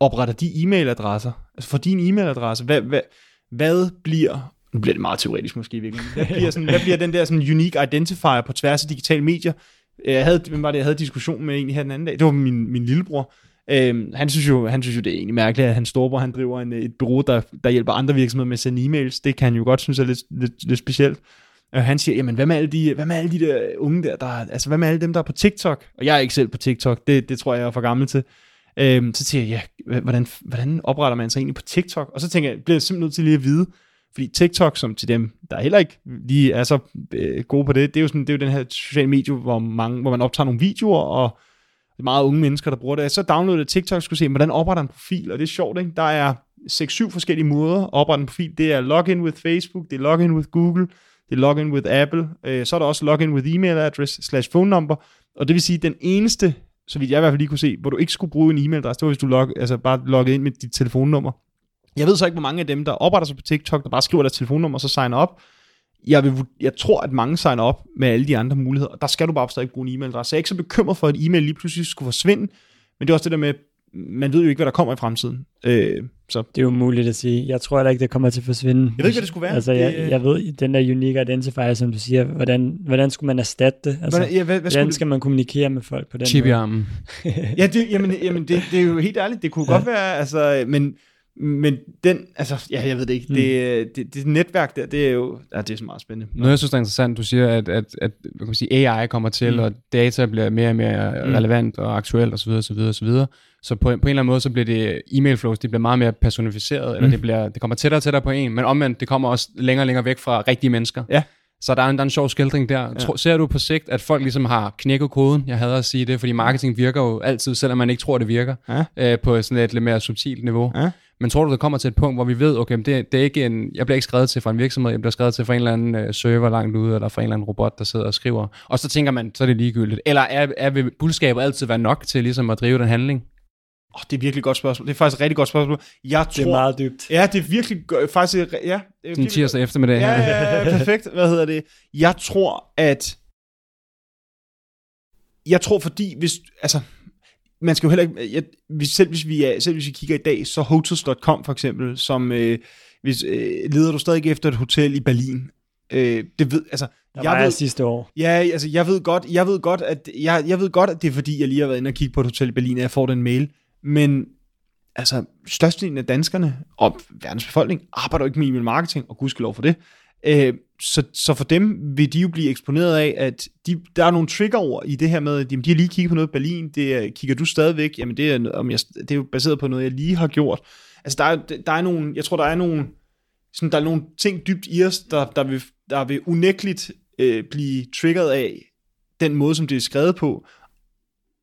opretter de e-mailadresser? Altså for din e-mailadresse, hvad, hvad, hvad bliver, nu bliver det meget teoretisk måske virkelig, hvad bliver, sådan, hvad bliver den der sådan unique identifier på tværs af digitale medier? Jeg havde, hvem var det, jeg havde diskussion med egentlig her den anden dag? Det var min, min lillebror. Øhm, han, synes jo, han synes jo, det er egentlig mærkeligt, at hans storebror han driver en, et bureau, der, der hjælper andre virksomheder med at sende e-mails. Det kan han jo godt synes er lidt, lidt, lidt specielt. Og han siger, jamen hvad med alle de, hvad med alle de der unge der, der, altså hvad med alle dem, der er på TikTok? Og jeg er ikke selv på TikTok, det, det tror jeg, jeg er for gammel til. Øhm, så siger jeg, ja, hvordan, hvordan opretter man sig egentlig på TikTok? Og så tænker jeg, bliver jeg simpelthen nødt til lige at vide, fordi TikTok, som til dem, der heller ikke lige er så øh, gode på det, det er, jo sådan, det er jo den her sociale medie, hvor, mange, hvor man optager nogle videoer, og det er meget unge mennesker, der bruger det. Så downloadede TikTok, skulle se, hvordan opretter en profil, og det er sjovt, ikke? Der er 6-7 forskellige måder at oprette en profil. Det er login with Facebook, det er login with Google, det er login with Apple, øh, så er der også login with email address slash phone number, og det vil sige, den eneste, så vidt jeg i hvert fald lige kunne se, hvor du ikke skulle bruge en e-mailadresse, det var hvis du log, altså bare loggede ind med dit telefonnummer. Jeg ved så ikke, hvor mange af dem, der opretter sig på TikTok, der bare skriver deres telefonnummer, og så signer op. Jeg, vil, jeg tror, at mange signer op med alle de andre muligheder, og der skal du bare stadig bruge en e-mailadresse. Så jeg er ikke så bekymret for, at e-mail lige pludselig skulle forsvinde, men det er også det der med, man ved jo ikke, hvad der kommer i fremtiden. Øh, så. Det er jo muligt at sige. Jeg tror heller ikke, det kommer til at forsvinde. Jeg ved ikke, hvad det skulle være. Altså, jeg, det, jeg ved, den der unique identifier, som du siger, hvordan, hvordan skulle man erstatte det? Altså, hvordan, ja, hvad, hvad hvordan skal man kommunikere med folk på den Chip i måde? armen. ja, det, jamen, jamen det, det er jo helt ærligt, det kunne ja. godt være, altså, men, men den, altså, ja, jeg ved det ikke, mm. det, det, det netværk der, det er jo, ja, det er så meget spændende. Noget, jeg synes er interessant, du siger, at, at, at hvad kan man sige, AI kommer til, mm. og data bliver mere og mere Mm. relevant og aktuelt osv. osv. osv. Så på, på en eller anden måde, så bliver det e-mail flows, de bliver meget mere personificeret, mm. eller det, bliver, det kommer tættere og tættere på en, men omvendt, det kommer også længere og længere væk fra rigtige mennesker. Ja. Så der er, en, der er en sjov skildring der. Ja. Tror, ser du på sigt, at folk ligesom har knækket koden? Jeg hader at sige det, fordi marketing virker jo altid, selvom man ikke tror, det virker, Ja. øh, på sådan et lidt mere subtilt niveau. Ja. Men tror du, det kommer til et punkt, hvor vi ved, okay, det, det er ikke en, jeg bliver ikke skrevet til fra en virksomhed, jeg bliver skrevet til fra en eller anden øh, server langt ude, eller fra en eller anden robot, der sidder og skriver. Og så tænker man, så er det ligegyldigt. Eller er, er vil budskabet altid være nok til ligesom at drive den handling? Oh, det er virkelig et godt spørgsmål. Det er faktisk et rigtig godt spørgsmål. Jeg tror, Det er meget dybt. Ja, det er virkelig faktisk, ja. Det er virkelig tirsdag eftermiddag Ja, her. ja, ja, perfekt. Hvad hedder det? Jeg tror, at... Jeg tror, fordi hvis... Altså, man skal jo heller ikke... Jeg, hvis, selv, hvis vi er, selv hvis vi kigger i dag, så Hotels.com for eksempel, som... Øh, hvis, øh, leder du stadig efter et hotel i Berlin? Øh, det ved, altså, Der jeg ved, jeg sidste år. Ja, altså jeg ved godt, jeg ved godt, at jeg, jeg ved godt, at det er fordi, jeg lige har været inde og kigge på et hotel i Berlin, at jeg får den mail. Men altså, størstedelen af danskerne og verdens befolkning arbejder jo ikke med e-mail marketing, og gudskelov for det. Øh, så, så for dem vil de jo blive eksponeret af, at de, der er nogle triggerord i det her med, at jamen, de har lige kigget på noget i Berlin, det er, kigger du stadigvæk, jamen det er, om jeg, det er jo baseret på noget, jeg lige har gjort. Altså der er, der er nogle, jeg tror der er nogle, sådan, der er nogle ting dybt i os, der, der, vil, der vil unægteligt øh, blive triggeret af den måde, som det er skrevet på,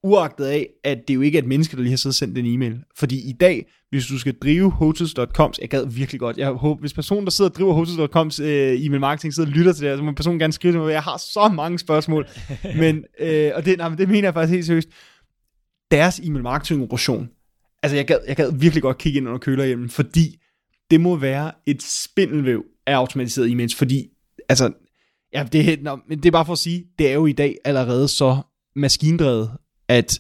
uagtet af, at det jo ikke er et menneske, der lige har siddet og sendt en e-mail. Fordi i dag, hvis du skal drive hotels.coms, jeg gad virkelig godt, jeg håber, hvis personen, der sidder og driver hotels.coms øh, e-mail marketing, sidder og lytter til det, her, så må personen gerne skrive til mig, jeg har så mange spørgsmål. men, øh, og det, nej, men det mener jeg faktisk helt seriøst. Deres e-mail marketing operation, altså jeg gad, jeg gad virkelig godt kigge ind under kølerhjelmen, fordi det må være et spindelvæv af automatiseret e-mails, fordi, altså, ja, det, nå, men det er bare for at sige, det er jo i dag allerede så maskindrevet, at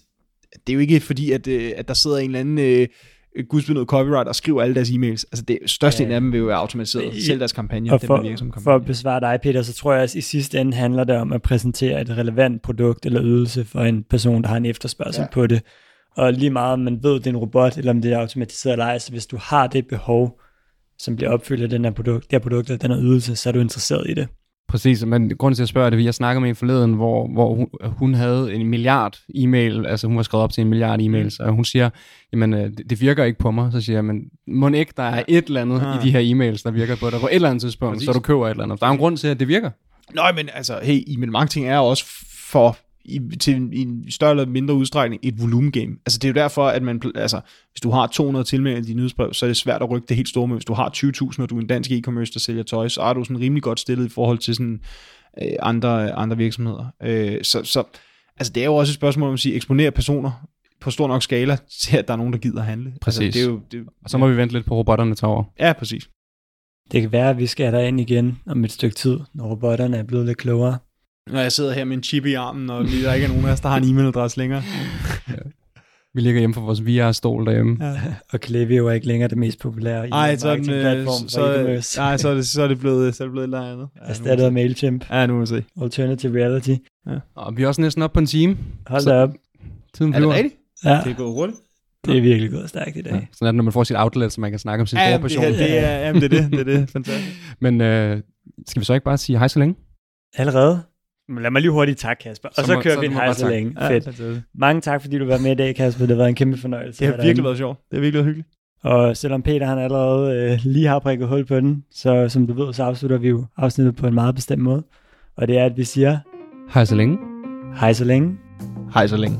det er jo ikke fordi, at, øh, at der sidder en eller anden øh, gudsbenået copyright og skriver alle deres e-mails. Altså det største Ja. af dem vil jo være automatiseret. I- Selv deres kampagne, Og dem, for, virker som for kampagne. at besvare dig, Peter, så tror jeg, at i sidste ende handler det om at præsentere et relevant produkt eller ydelse for en person, der har en efterspørgsel Ja. på det. Og lige meget om man ved, det er en robot, eller om det er automatiseret eller ej, så hvis du har det behov, som bliver opfyldt af den her produkt, det her produkt eller den her ydelse, så er du interesseret i det. Præcis, men grunden til at spørge er, det, jeg snakker med en forleden, hvor, hvor hun, hun havde en milliard e-mail, altså hun var skrevet op til en milliard e-mails, og hun siger, jamen øh, det, det virker ikke på mig, så siger jeg, men må ikke, der er et eller andet Ja. i de her e-mails, der virker på dig på et eller andet tidspunkt, Præcis. så du køber et eller andet. Der er en grund til, at det virker. Nå, men altså, hey, e-mail marketing er også for i, til en, i en større eller mindre udstrækning et volumengame. Altså det er jo derfor, at man, altså, hvis du har 200 tilmeldte i dit nyhedsbrev, så er det svært at rykke det helt store, men hvis du har 20.000, og du er en dansk e-commerce, der sælger tøj, så er du sådan rimelig godt stillet i forhold til sådan øh, andre, andre virksomheder. Øh, så, så altså det er jo også et spørgsmål om at sige, eksponere personer på stor nok skala til, at der er nogen, der gider handle. Præcis. Altså, det er jo, det, Og så må vi vente lidt på robotterne tager over. Ja, præcis. Det kan være, at vi skal derind igen om et stykke tid, når robotterne er blevet lidt klogere. Når jeg sidder her med en chip i armen, og der ikke er nogen af os, der har en e-mailadresse længere. Vi ligger hjemme for vores VR-stol derhjemme. Ja. Og Klaviyo er ikke længere det mest populære Ej, så er, den, øh, marketingplatform så, e-commerce. nej, så, er det, så er det blevet, så er det blevet et eller andet. Ja, Erstattet af MailChimp. Ja, nu må vi se. Alternative reality. Og vi er også næsten oppe på en time. Hold da op. Tiden Er det flyver. rigtigt? Ja, Det er gået hurtigt. det er virkelig gået stærkt i Ja, dag. sådan er det, når man får sit outlet, så man kan snakke om sin Ja, store det, det, er, jamen, det er det. Det er det. Fantastisk. Men øh, skal vi så ikke bare sige hej så længe? Allerede? Men Lad mig lige hurtigt tak, Kasper. Og Så så, må- kører så vi en du hej bare så tak. længe. Ja, Fedt. Mange tak, fordi du var med i dag, Kasper. Det har været en kæmpe fornøjelse. Det har virkelig været sjovt. Det har virkelig været hyggeligt. Og selvom Peter han allerede øh, lige har prikket hul på den, så som du ved, så afslutter vi jo afsnittet på en meget bestemt måde. Og det er, at vi siger Hej så længe. hej så længe. Hej så længe.